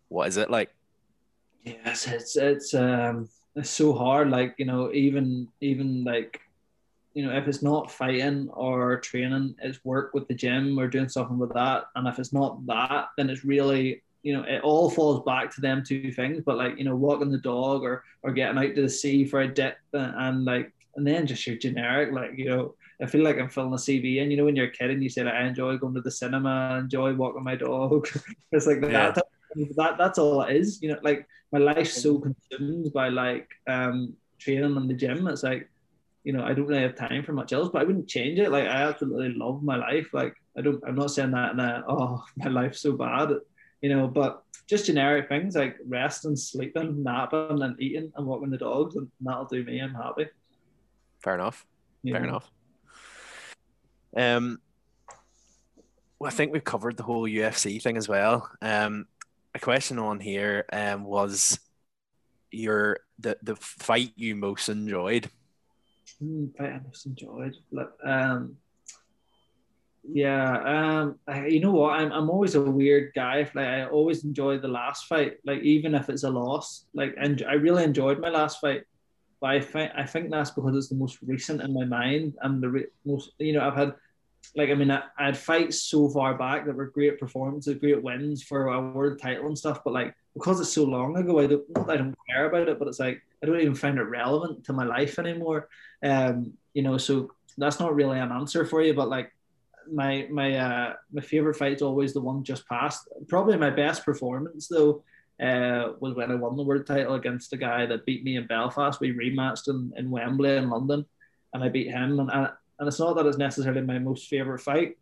what is it like? Yes, it's it's um it's so hard. Like, you know, even even like you know, if it's not fighting or training, it's work with the gym or doing something with that. And if it's not that, then it's really, you know, it all falls back to them two things. But like, you know, walking the dog or or getting out to the sea for a dip and, and like and then just your generic, like you know, I feel like I'm filling a CV. And you know, when you're a kid and you say like, I enjoy going to the cinema, I enjoy walking my dog. [LAUGHS] it's like yeah. that, that. That's all it is. You know, like my life's so consumed by like um training in the gym. It's like, you know, I don't really have time for much else. But I wouldn't change it. Like I absolutely love my life. Like I don't. I'm not saying that in a [LAUGHS] oh my life's so bad. You know, but just generic things like resting, sleeping, napping, and eating and walking the dogs, and that'll do me. I'm happy. Fair enough. Yeah. Fair enough. Um, well, I think we've covered the whole UFC thing as well. Um, a question on here um, was your the the fight you most enjoyed. Mm, fight I most enjoyed. Um, yeah, um, I, you know what? I'm I'm always a weird guy. Like I always enjoy the last fight, like even if it's a loss. Like and I really enjoyed my last fight, but I think I think that's because it's the most recent in my mind and the re- most. You know, I've had like I mean, I, I had fights so far back that were great performances, great wins for a world title and stuff. But like because it's so long ago, I don't I don't care about it. But it's like I don't even find it relevant to my life anymore. Um, you know, so that's not really an answer for you. But like my my uh my favorite fight's always the one just past. Probably my best performance though uh, was when I won the world title against the guy that beat me in Belfast. We rematched in, in Wembley in London, and I beat him. And, and and it's not that it's necessarily my most favorite fight,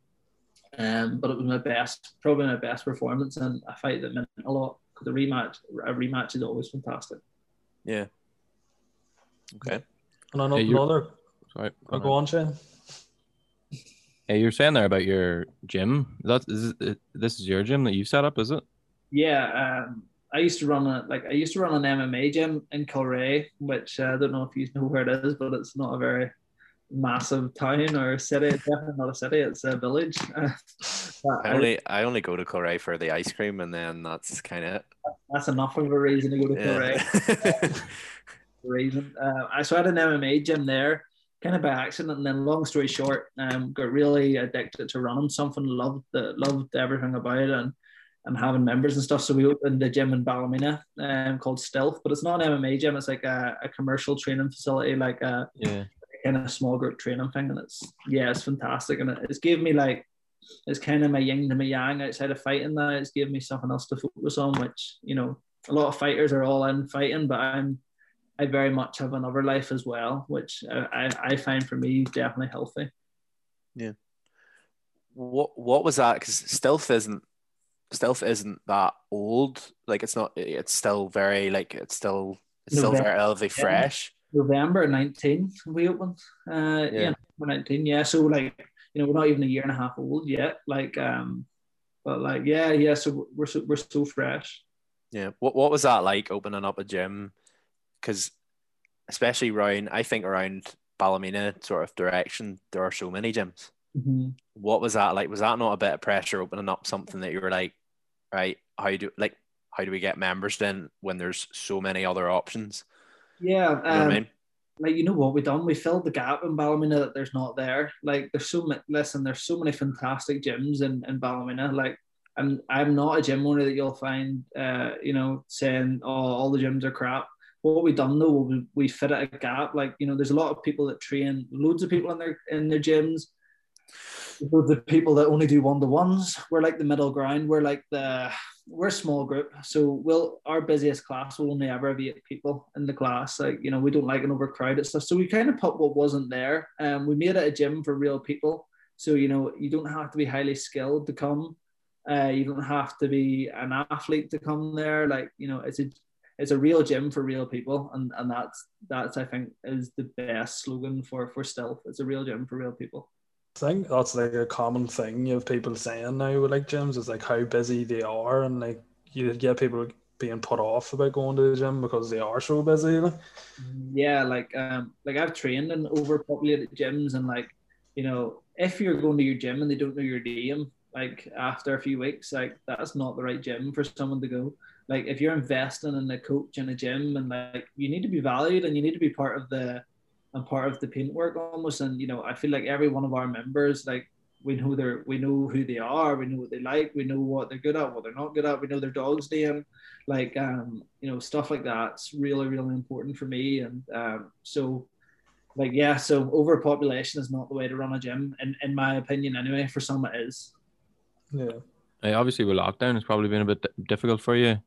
um, but it was my best, probably my best performance and a fight that meant a lot. Because the rematch, a rematch is always fantastic. Yeah. Okay. And another, hey, another sorry, go, go on, Shane. Hey, you're saying there about your gym. That is this is your gym that you set up, is it? Yeah, um, I used to run a like I used to run an MMA gym in Kilrea, which uh, I don't know if you know [LAUGHS] where it is, but it's not a very massive town or city. It's definitely not a city; it's a village. [LAUGHS] I only I only go to Kilrea for the ice cream, and then that's kind of. That's enough of a reason to go to. Yeah. [LAUGHS] reason. Uh, so I had an MMA gym there kind of by accident. And then, long story short, um, got really addicted to running something, loved the, loved everything about it, and and having members and stuff. So we opened a gym in Ballymena um, called Stealth, but it's not an MMA gym. It's like a, a commercial training facility, like a yeah. kind of small group training thing. And it's yeah, it's fantastic, and it, it's gave me like it's kind of my yin to my yang outside of fighting. That it's given me something else to focus on, which you know a lot of fighters are all in fighting, but I'm I very much have another life as well, which I, I find for me definitely healthy. Yeah. What what was that? Because stealth isn't stealth isn't that old. Like it's not. It's still very like it's still it's November, still very relatively fresh. November 19th we opened. Uh, yeah. yeah, 19. Yeah, so like you know we're not even a year and a half old yet. Like um, but like yeah, yeah. So we're so we're so fresh. Yeah. What what was that like opening up a gym? because especially around, I think around Ballymena sort of direction, there are so many gyms. Mm-hmm. What was that like? Was that not a bit of pressure opening up something that you were like, right? How do like how do we get members then when there's so many other options? Yeah, you know um, I mean? like you know what we've done? We filled the gap in Ballymena that there's not there. Like there's so many. Listen, there's so many fantastic gyms in in Ballymena. Like I'm I'm not a gym owner that you'll find, uh, you know, saying oh all the gyms are crap what we done though, we, we fit at a gap. Like you know, there's a lot of people that train, loads of people in their in their gyms. The people that only do one to ones, we're like the middle ground. We're like the we're small group, so we'll our busiest class will only ever be eight people in the class. Like you know, we don't like an overcrowded stuff, so we kind of put what wasn't there, um, we made it a gym for real people. So you know, you don't have to be highly skilled to come. Uh, you don't have to be an athlete to come there. Like you know, it's a it's a real gym for real people, and and that's that's I think is the best slogan for for stealth. It's a real gym for real people. Think that's like a common thing have people saying now with like gyms is like how busy they are, and like you get people being put off about going to the gym because they are so busy. Yeah, like um, like I've trained in overpopulated gyms, and like you know, if you're going to your gym and they don't know your name, like after a few weeks, like that's not the right gym for someone to go like if you're investing in a coach in a gym and like you need to be valued and you need to be part of the and part of the paintwork almost and you know i feel like every one of our members like we know their we know who they are we know what they like we know what they're good at what they're not good at we know their dog's name like um you know stuff like that's really really important for me and um so like yeah, so overpopulation is not the way to run a gym, in, in my opinion, anyway. For some, it is. Yeah. obviously, with lockdown, it's probably been a bit difficult for you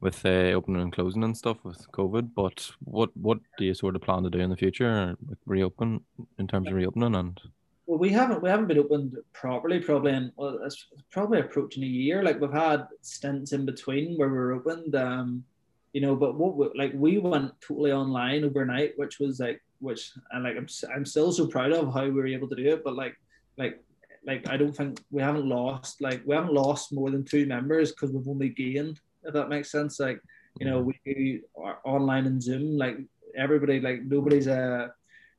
with uh, opening and closing and stuff with COVID. But what what do you sort of plan to do in the future, like reopen in terms of reopening and? Well, we haven't we haven't been opened properly probably in well it's probably approaching a year. Like we've had stints in between where we are opened. Um, you know, but what we, like we went totally online overnight, which was like which and like I'm I'm still so proud of how we were able to do it. But like like like I don't think we haven't lost like we haven't lost more than two members because we've only gained if that makes sense. Like, you know, we do online and Zoom. Like everybody, like nobody's a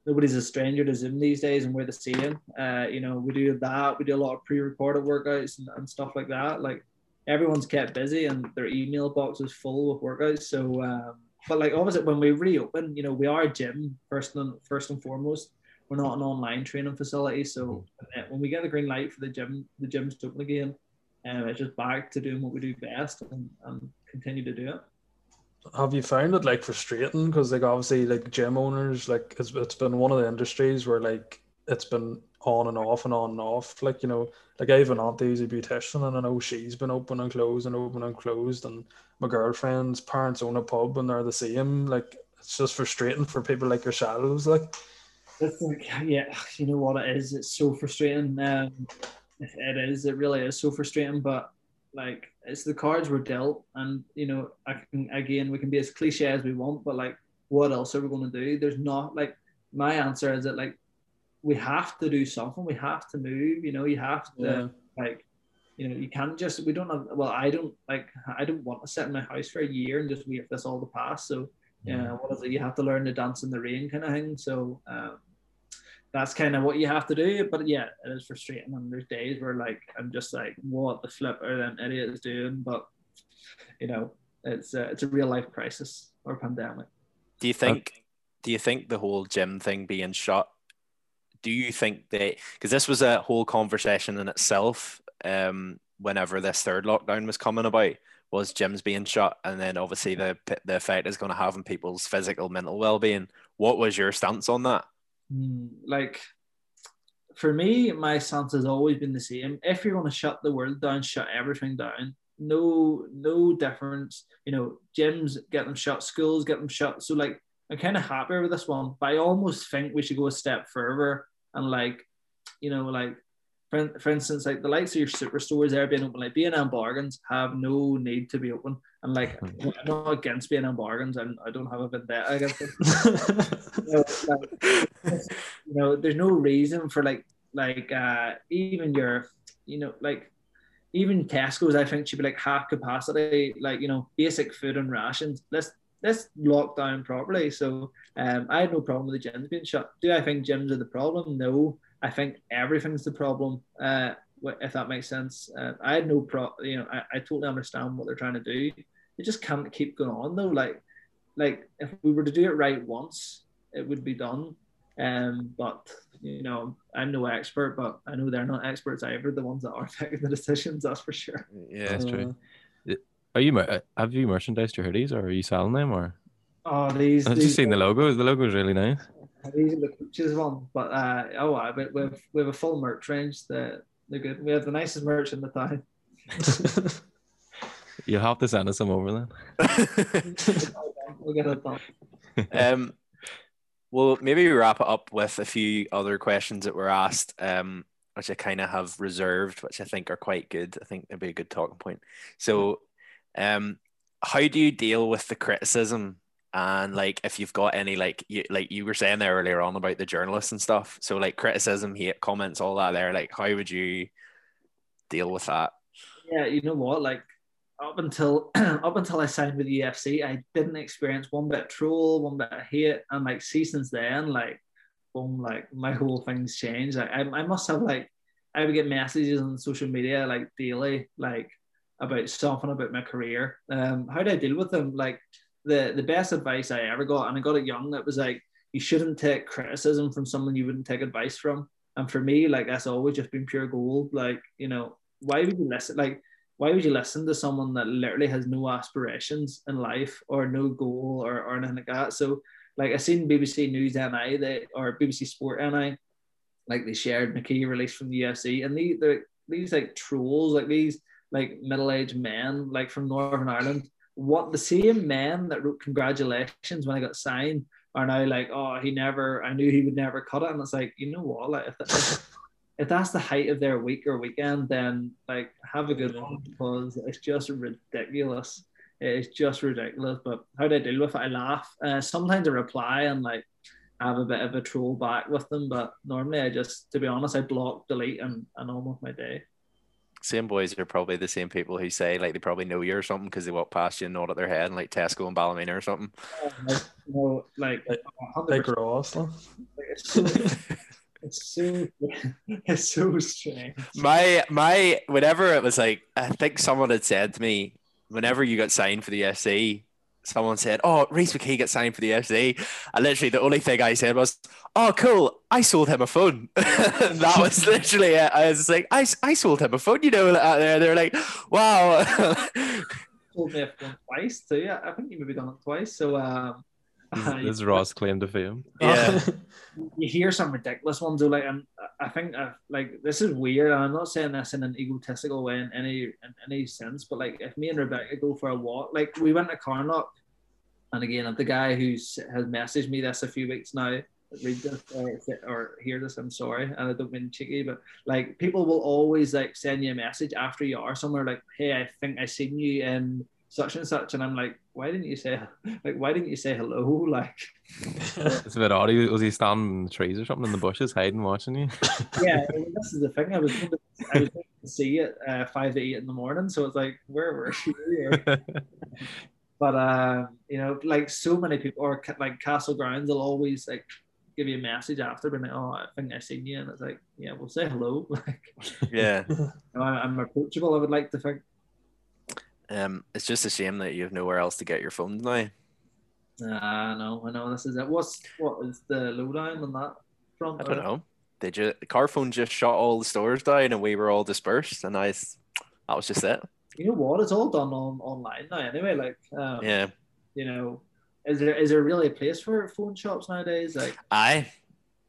nobody's a stranger to Zoom these days, and we're the same. Uh, you know, we do that. We do a lot of pre-recorded workouts and, and stuff like that. Like everyone's kept busy, and their email box is full with workouts. So, um, but like obviously, when we reopen, you know, we are a gym first and first and foremost. We're not an online training facility, so uh, when we get the green light for the gym, the gym's open again um, it's just back to doing what we do best and, and continue to do it. Have you found it like frustrating? Because like obviously like gym owners, like it's, it's been one of the industries where like it's been on and off and on and off. Like, you know, like I have an auntie who's a beautician and I know she's been open and closed and open and closed and my girlfriend's parents own a pub and they're the same. Like it's just frustrating for people like yourselves. Like it's like yeah, you know what it is. It's so frustrating. Um, it is. It really is so frustrating. But like, it's the cards we're dealt, and you know, I can again, we can be as cliche as we want, but like, what else are we going to do? There's not like my answer is that like we have to do something. We have to move. You know, you have to yeah. like. You know, you can't just. We don't have. Well, I don't like. I don't want to sit in my house for a year and just wait for this all to pass. So, yeah, what is it? You have to learn to dance in the rain, kind of thing. So, um, that's kind of what you have to do. But yeah, it is frustrating. And there's days where like I'm just like, what the flip are them idiots doing? But you know, it's a, it's a real life crisis or pandemic. Do you think? Do you think the whole gym thing being shut? Do you think they? Because this was a whole conversation in itself. Um, whenever this third lockdown was coming about, was gyms being shut, and then obviously the the effect is going to have on people's physical, mental well being. What was your stance on that? Hmm, like for me, my stance has always been the same. If you're going to shut the world down, shut everything down. No, no difference. You know, gyms get them shut, schools get them shut. So like, I'm kind of happy with this one, but I almost think we should go a step further and like, you know, like for, for instance, like the likes of your superstores there being open, like B&M bargains have no need to be open. And like, [LAUGHS] I'm not against B&M bargains, and I don't have a vendetta against them. [LAUGHS] you, know, like, you know, there's no reason for like, like uh, even your, you know, like even Tesco's, I think should be like half capacity, like you know, basic food and rations. Let's let's lock down properly. So um, I had no problem with the gyms being shut. Do I think gyms are the problem? No. I think everything's the problem. Uh, if that makes sense. Uh, I had no pro, you know, I, I totally understand what they're trying to do. They just can't keep going on though. Like, like if we were to do it right once, it would be done. Um, but you know, I'm no expert, but I know they're not experts either. The ones that are [LAUGHS] making the decisions, that's for sure. Yeah, that's true. Uh, are you have you merchandised your hoodies, or are you selling them, or? Oh, these. I've these, just seen the logo. The logo is really nice. These are the coaches one, but uh, oh, I we have we have a full merch range. That they're good. We have the nicest merch in the town. [LAUGHS] You'll have to send us some over then. [LAUGHS] we'll get it done. [LAUGHS] Um, well, maybe we wrap it up with a few other questions that were asked, um, which I kind of have reserved, which I think are quite good. I think they'd be a good talking point. So, um, how do you deal with the criticism and like if you've got any like you like you were saying there earlier on about the journalists and stuff. So like criticism hate comments all that there like how would you deal with that? Yeah you know what? Like up until [CLEARS THROAT] up until i signed with the ufc i didn't experience one bit troll one bit hate. And like since then like boom like my whole thing's changed. Like, I, I must have like i would get messages on social media like daily like about something about my career. Um how do i deal with them? Like the the best advice I ever got, and I got it young. It was like you shouldn't take criticism from someone you wouldn't take advice from. And for me, like that's always just been pure gold. Like you know, why would you listen? Like why would you listen to someone that literally has no aspirations in life or no goal or, or anything like that? So like I seen BBC News NI they or BBC Sport NI, like they shared McKee released from the UFC, and these these like trolls, like these like middle aged men, like from Northern Ireland. What the same men that wrote congratulations when I got signed are now like, oh, he never, I knew he would never cut it, and it's like, you know what, like if, if, if that's the height of their week or weekend, then like have a good one because it's just ridiculous. It's just ridiculous. But how do I deal with it? I laugh. Uh, sometimes I reply and like have a bit of a troll back with them, but normally I just, to be honest, I block, delete, and, and on with my day. Same boys are probably the same people who say like they probably know you or something because they walk past you and nod at their head and like Tesco and Ballymena or something. Oh, like, you know, like, Like 100%. Ross. It's so, [LAUGHS] it's so, strange. My my whenever it was like I think someone had said to me whenever you got signed for the UFC, someone said, "Oh, Rhys McKee gets signed for the UFC." And literally the only thing I said was, "Oh, cool! I sold him a phone." [LAUGHS] that was [LAUGHS] literally it. I was like, "I, I sold him a phone," you know. Out there, they're like, "Wow." told me I've done twice too. Yeah, I think you maybe done it twice. So um, This is [LAUGHS] Ross' claim to fame. yeah, [LAUGHS] you hear some ridiculous ones. Though, like, and I think uh, like this is weird. And I'm not saying this in an egotistical way in any in any sense, but like if me and Rebecca go for a walk, like we went to Carnock, and again, the guy who's has messaged me this a few weeks now. Read this or, or hear this. I'm sorry, and I don't mean cheeky, but like people will always like send you a message after you are somewhere like, "Hey, I think I seen you in such and such," and I'm like, "Why didn't you say [LAUGHS] like Why didn't you say hello?" [LAUGHS] Like, [LAUGHS] It's a bit odd. He- Was he standing in the trees or something in the bushes, hiding, watching you? yeah, I mean, this is the thing. I was going to, I was going to see it uh, five to eight in the morning, so it's like, where were you? but uh, you know, like so many people, or ca- like Castle Grounds, will always like give you a message after, being like, "Oh, I think I seen you," and it's like, "Yeah, we'll say hello." Like, yeah. you know, I- I'm approachable. I would like to think. Um, it's just a shame that you have nowhere else to get your phones now. Uh, no, I know this is it. What's what is the lowdown on that front? I don't know. They just Carphone just shut all the stores down and we were all dispersed, and I that was just it. You know what? It's all done on online now. Anyway, like, um, Yeah, you know, is there is there really a place for phone shops nowadays? Like, I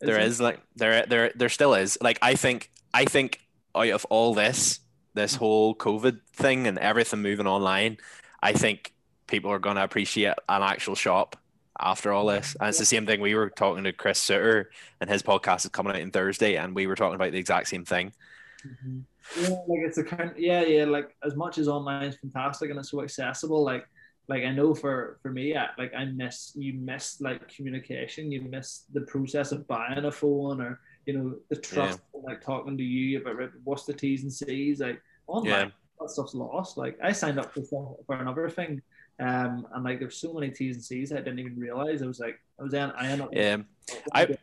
there there? is like there there there still is. Like I think I think out of all this this whole COVID thing and everything moving online, I think people are gonna appreciate an actual shop after all this. And it's the same thing. We were talking to Chris Sutter, and his podcast is coming out on Thursday, and we were talking about the exact same thing. Mhm. Yeah, like it's a kind. Yeah, yeah. Like as much as online is fantastic and it's so accessible, like like I know for for me, I, like I miss you miss like communication. You miss the process of buying a phone or you know the trust of, like talking to you about what's the T's and C's. Like online, Yeah. that stuff's lost. Like I signed up for for another thing. Um, and like there's so many T's and C's I didn't even realize. I was like, I was in, I ended up. Yeah. I-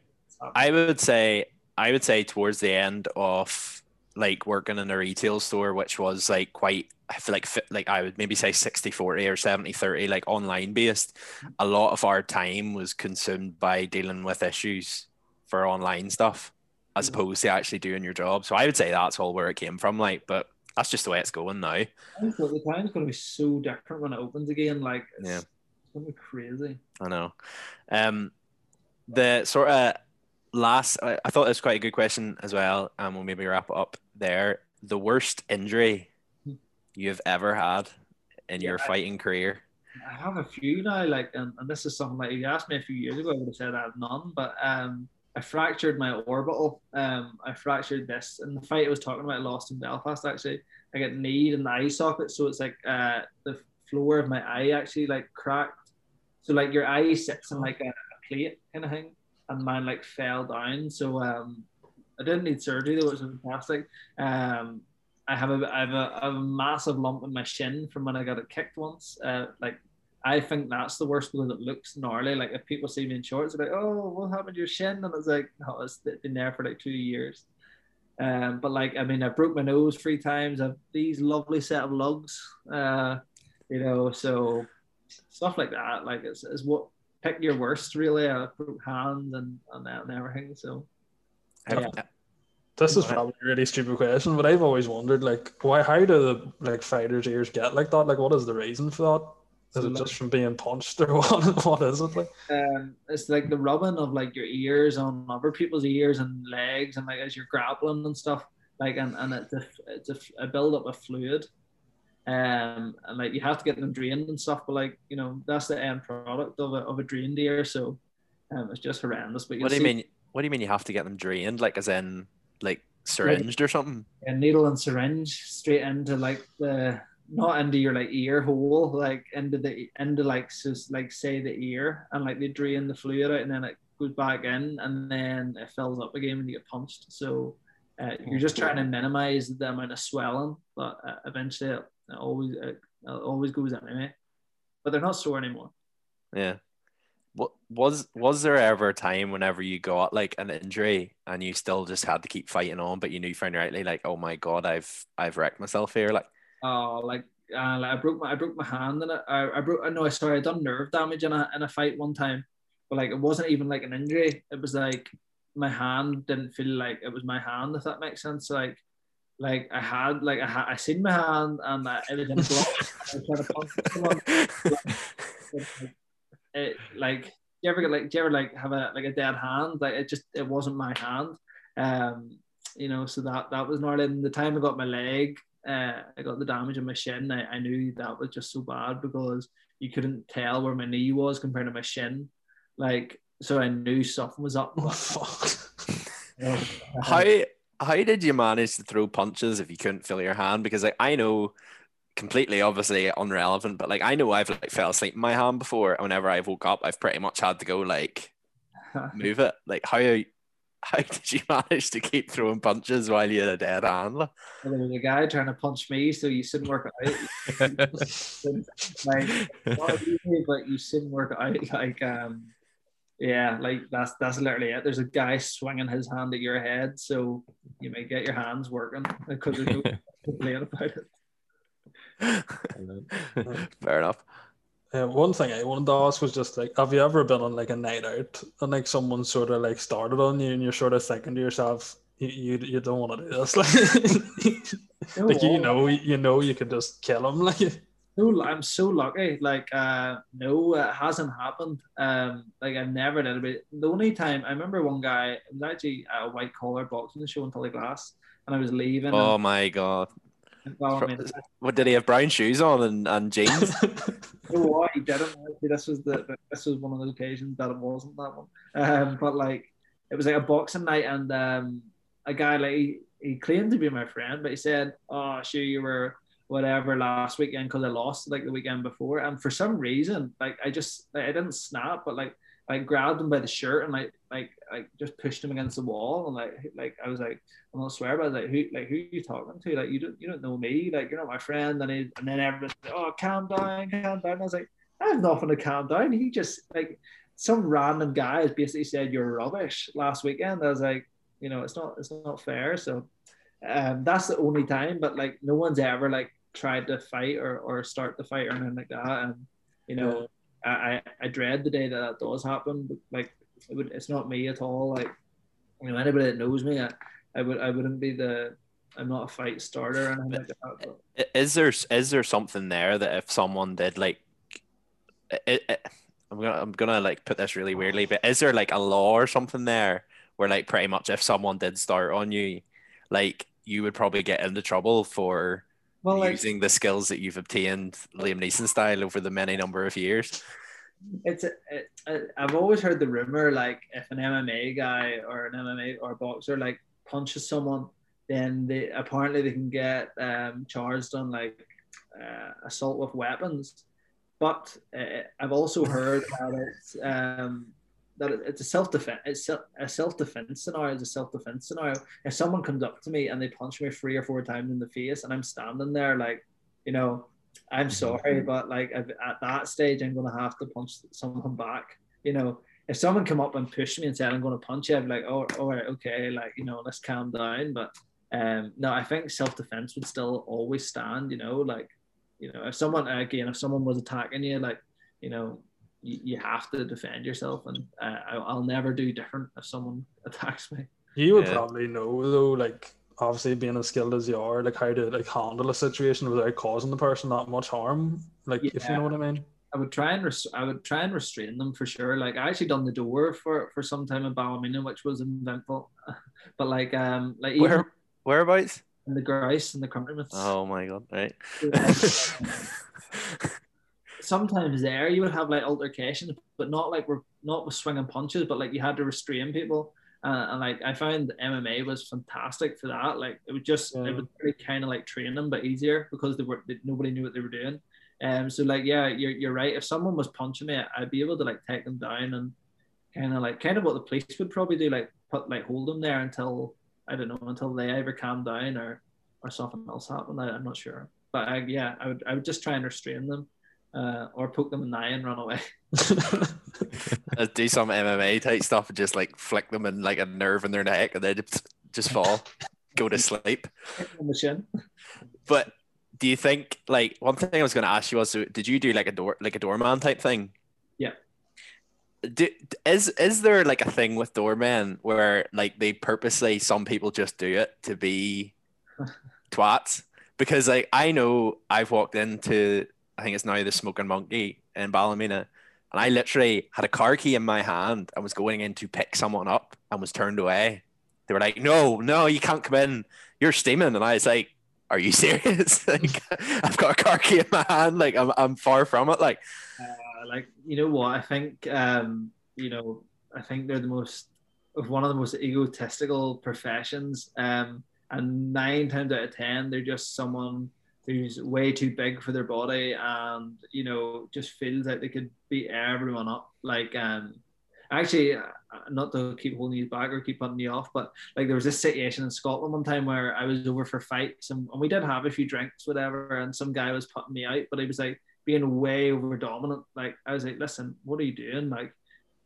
I would say I would say towards the end of like working in a retail store, which was like quite I feel like like I would maybe say 60 40 or 70 30 like online based. A lot of our time was consumed by dealing with issues for online stuff as Mhm. opposed to actually doing your job. So I would say that's all where it came from. Like, but that's just the way it's going now. I think the time's going to be so different when it opens again. Like, it's, Yeah. it's going to be crazy. I know. Um, the sort of last, I, I thought it was quite a good question as well, and we'll maybe wrap it up there. The worst injury you've ever had in your fighting career? I have a few now, like, and, and this is something like you asked me a few years ago, I would have said I have none, but um, I fractured my orbital. Um, I fractured this in the fight I was talking about, I lost in Belfast actually. I got kneed in the eye socket, so it's like uh, the floor of my eye actually like cracked. So like your eye sits in like a, a plate kind of thing, and mine like fell down. So um, I didn't need surgery though, which was fantastic. Um, I have a I have a, a massive lump in my shin from when I got it kicked once. Uh, like I think that's the worst because it looks gnarly. Like if people see me in shorts, they're like, "Oh, what happened to your shin?" And it's like, "Oh, it's been there for like two years." Um, but like, I mean, I broke my nose three times. I've these lovely set of lugs, uh, you know, so stuff like that. Like, it's, it's what pick your worst really. I broke hands and and, that and everything. So Have- This is probably a really stupid question, but I've always wondered, like, why? How do the like fighters' ears get like that? Like, what is the reason for that? Is it like- just from being punched or [LAUGHS] what? What is it like? um, it's like the rubbing of like your ears on other people's ears and legs, and like as you're grappling and stuff. Like and, and it's a it's a, a build up of fluid, um, and like you have to get them drained and stuff. But like you know that's the end product of a of a drained ear, so um, it's just horrendous. But What do you see mean? What do you mean you have to get them drained? Like as in like syringed or something? A needle and syringe straight into like the not into your like ear hole, like into the into like so like say the ear, and like they drain the fluid out, and then it goes back in, and then it fills up again when you get punched. So uh, you're just trying to minimize the amount of swelling, but uh, eventually it, it always it, it always goes anyway. But they're not sore anymore. Yeah. What was was there ever a time whenever you got like an injury and you still just had to keep fighting on, but you knew rightly like, oh my god, I've I've wrecked myself here. Like, Oh, like, uh, like I broke my I broke my hand and I, I broke. No, sorry, I done nerve damage in a in a fight one time, but like it wasn't even like an injury. It was like my hand didn't feel like it was my hand. If that makes sense, like. Like I had, like I had, I seen my hand and I, it was in a block. I was trying to punch someone. It, like, do you ever get like, do you ever like have a like a dead hand? Like it just, it wasn't my hand. Um, you know, so that that was gnarly. And the time I got my leg, uh, I got the damage in my shin. I, I knew that was just so bad because you couldn't tell where my knee was compared to my shin. Like, so I knew something was up. Oh, fuck. [LAUGHS] You how how did you manage to throw punches if you couldn't feel your hand? Because like I know completely obviously irrelevant, but like I know I've like fell asleep in my hand before. and Whenever I woke up, I've pretty much had to go like [LAUGHS] move it. Like how how [LAUGHS] did you manage to keep throwing punches while you had a dead hand? like? there was a guy trying to punch me, so you shouldn't work out. [LAUGHS] like, but you shouldn't work out. Like, um, yeah, like that's that's literally it. There's a guy swinging his hand at your head, so you may get your hands working because there's no [LAUGHS] complaint about it. Fair enough. Uh, one thing I wanted to ask was just like, have you ever been on like a night out and like someone sort of like started on you and you're sort of thinking to yourself, you you, you don't want to do this, like, [LAUGHS] like you know you know you could just kill them, [LAUGHS] like. No, I'm so lucky. Like, uh, no, it hasn't happened. Um, like I've never did it. The only time I remember one guy it was actually at a white collar boxing show in Glass, and I was leaving. Oh my god. And, well, I mean, What did he have brown shoes on and, and jeans? you know what? He didn't. This was the this was one of those occasions that it wasn't that one. Um, but like it was like a boxing night, and um, a guy like he, he claimed to be my friend, but he said, "Oh, sure, you were whatever last weekend because I lost like the weekend before." And for some reason, like I just like, I didn't snap, but like I grabbed him by the shirt and like like I just pushed him against the wall and like like I was like I'm not swear, but like who like who are you talking to? Like you don't you don't know me, like you're not my friend. And he, and then like, oh calm down, calm down. And I was like, I have nothing to calm down. He just like some random guy has basically said you're rubbish last weekend. I was like, you know, it's not it's not fair. So um that's the only time, but like no one's ever like tried to fight or, or start the fight or anything like that. And you know, I, I, dread the day that that does happen. But, like it would, it's not me at all. Like you know, anybody that knows me, I, I would I wouldn't be the I'm not a fight starter like that. But Is there is there something there that if someone did like, it, it, I'm gonna I'm gonna like put this really weirdly, but is there like a law or something there where like pretty much if someone did start on you, like you would probably get into trouble for well, like using the skills that you've obtained Liam Neeson style over the many number of years? it's a, it, I've always heard the rumor like if an MMA guy or an MMA or a boxer like punches someone, then they apparently they can get um, charged on like uh, assault with weapons. But uh, I've also heard [LAUGHS] that it's um, that it's a self defense. It's a self defense scenario. It's a self defense scenario. If someone comes up to me and they punch me three or four times in the face, and I'm standing there like, you know, I'm sorry, but like at at that stage, I'm gonna have to punch someone back. You know, if someone come up and pushed me and said I'm gonna punch you, I'd be like, oh, all right, okay, like you know, let's calm down. But um, no, I think self defense would still always stand. You know, like you know, if someone again, if someone was attacking you, like you know, you, you have to defend yourself, and uh, I, I'll never do different if someone [LAUGHS] attacks me. You would Yeah. probably know though, like obviously being as skilled as you are, like how to like handle a situation without causing the person that much harm. Like if you know what I mean. I would try and res- I would try and restrain them for sure. Like I actually done the door for for some time in Ballymena, which was eventful. [LAUGHS] But like um like even Where whereabouts? in the grouse and the country Oh my god! Right. [LAUGHS] sometimes there you would have like altercations, but not like we're not with swinging punches, but like you had to restrain people. Uh, and like I found MMA was fantastic for that. Like it was just Yeah. it was really kind of like training, them, but easier because they were they, nobody knew what they were doing. Um, so like yeah, you're you're right. If someone was punching me, I'd be able to like take them down and kind of like kind of what the police would probably do, like put like hold them there until I don't know until they either calm down or or something else happened. I, I'm not sure, but I, yeah, I would I would just try and restrain them. Uh, or poke them in the eye and run away. [LAUGHS] Uh, do some MMA type stuff and just like flick them in like a nerve in their neck and they just just fall, go to sleep. on the shin. But do you think like one thing I was going to ask you was, did you do like a door like a doorman type thing? Yeah. Do, is is there like a thing with doormen where like they purposely some people just do it to be [LAUGHS] twats? Because like I know I've walked into I think it's now the Smoking Monkey in Ballymena, and I literally had a car key in my hand and was going in to pick someone up and was turned away. They were like, "No, no, you can't come in. You're steaming." And I was like, "Are you [LAUGHS] serious? [LAUGHS] like, I've got a car key in my hand. Like, I'm, I'm far from it. Like, Uh, like you know what I think um you know I think they're the most of one of the most egotistical professions um and nine times out of ten they're just someone who's way too big for their body and you know just feels like they could beat everyone up like um actually uh, not to keep holding you back or keep putting you off but like there was this situation in Scotland one time where I was over for fights and, and we did have a few drinks whatever and some guy was putting me out but he was like being way over dominant. Like I was like, listen, what are you doing? Like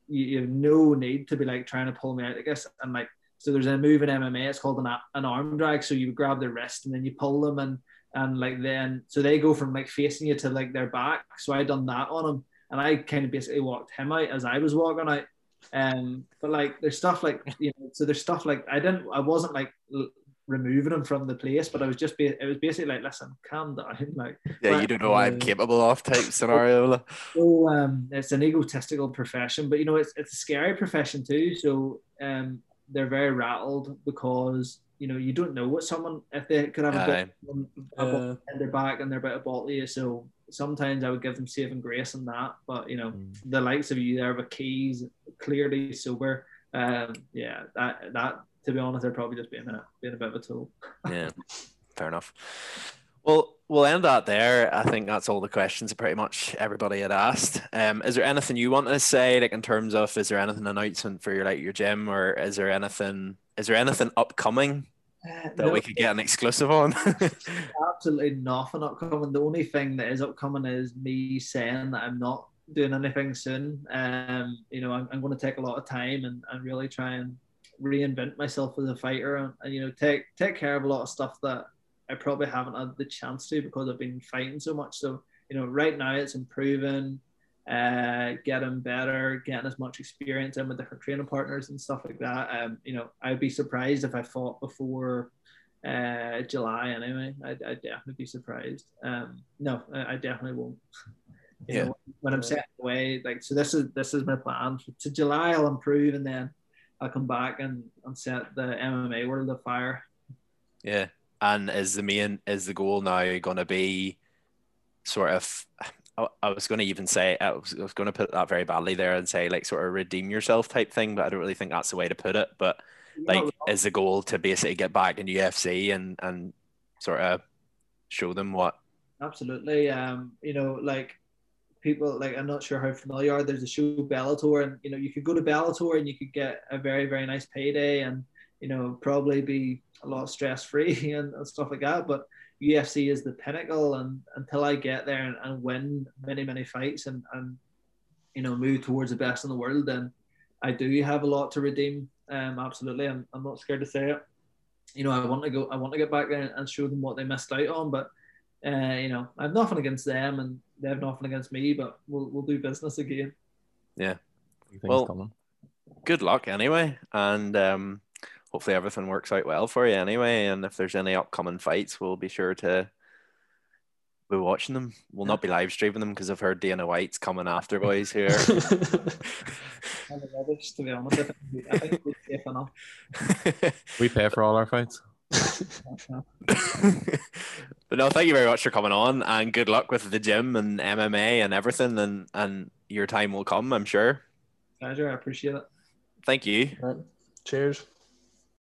you, you have no need to be like trying to pull me out. I guess and like so there's a move in MMA. It's called an an arm drag. So you grab their wrist and then you pull them and and like then so they go from like facing you to like their back. So I done that on him and I kind of basically walked him out as I was walking out. Um, but like there's stuff like [LAUGHS] you know, so there's stuff like I didn't, I wasn't like l- removing him from the place, but I was just, be, it was basically like, listen, calm down, [LAUGHS] like yeah, you don't know what I'm capable of type [LAUGHS] scenario. so um, it's an egotistical profession, but you know it's it's a scary profession too. So um, they're very rattled because you know you don't know what someone if they could have a Aye. bit a ball in their back and they're about to bottle you. So sometimes I would give them saving grace in that, but you know Mm. the likes of you there with keys clearly sober. Um, yeah, that that to be honest, they're probably just being a being a bit of a tool. [LAUGHS] yeah, fair enough. Well, we'll end that there. I think that's all the questions that pretty much everybody had asked. Um, is there anything you want to say, like in terms of, is there anything announcement for your like your gym, or is there anything, is there anything upcoming Uh, that no, we could get an exclusive on? [LAUGHS] absolutely nothing upcoming. The only thing that is upcoming is me saying that I'm not doing anything soon. Um, you know, I'm, I'm going to take a lot of time and, and really try and reinvent myself as a fighter and, and you know take take care of a lot of stuff that I probably haven't had the chance to because I've been fighting so much. So you know, right now it's improving, uh, getting better, getting as much experience in with different training partners and stuff like that. Um, you know, I'd be surprised if I fought before uh, July anyway. I'd, I'd definitely be surprised. Um, no, I, I definitely won't. [LAUGHS] You Yeah. know, when I'm setting away, like so, this is this is my plan. To July, I'll improve, and then I'll come back and, and set the MMA world afire. yeah. And is the main, is the goal now going to be sort of, I, I was going to even say, I was, I was going to put that very badly there and say like sort of redeem yourself type thing, but I don't really think that's the way to put it. But like is the goal to basically get back in UFC and and sort of show them what Absolutely. Um, you know, like people like I'm not sure how familiar are. There's a show Bellator, and you know you could go to Bellator and you could get a very very nice payday, and you know probably be a lot stress free [LAUGHS] and, and stuff like that. But UFC is the pinnacle, and until I get there and, and win many many fights and and you know move towards the best in the world, then I do have a lot to redeem. Um, absolutely, I'm, I'm not scared to say it. You know, I want to go. I want to get back there and show them what they missed out on, but uh, you know, I have nothing against them and they have nothing against me, but we'll we'll do business again. Yeah. Well, coming. good luck anyway and um hopefully everything works out well for you anyway and if there's any upcoming fights we'll be sure to be watching them. We'll not be live streaming them because I've heard Dana White's coming after [LAUGHS] boys here. Kind of rubbish, to be honest. I think we- I think we're safe enough. We pay for all our fights. [LAUGHS] but no, thank you very much for coming on, and good luck with the gym and MMA and everything, and and your time will come, I'm sure. Pleasure. I appreciate it. Thank you. Right. Cheers.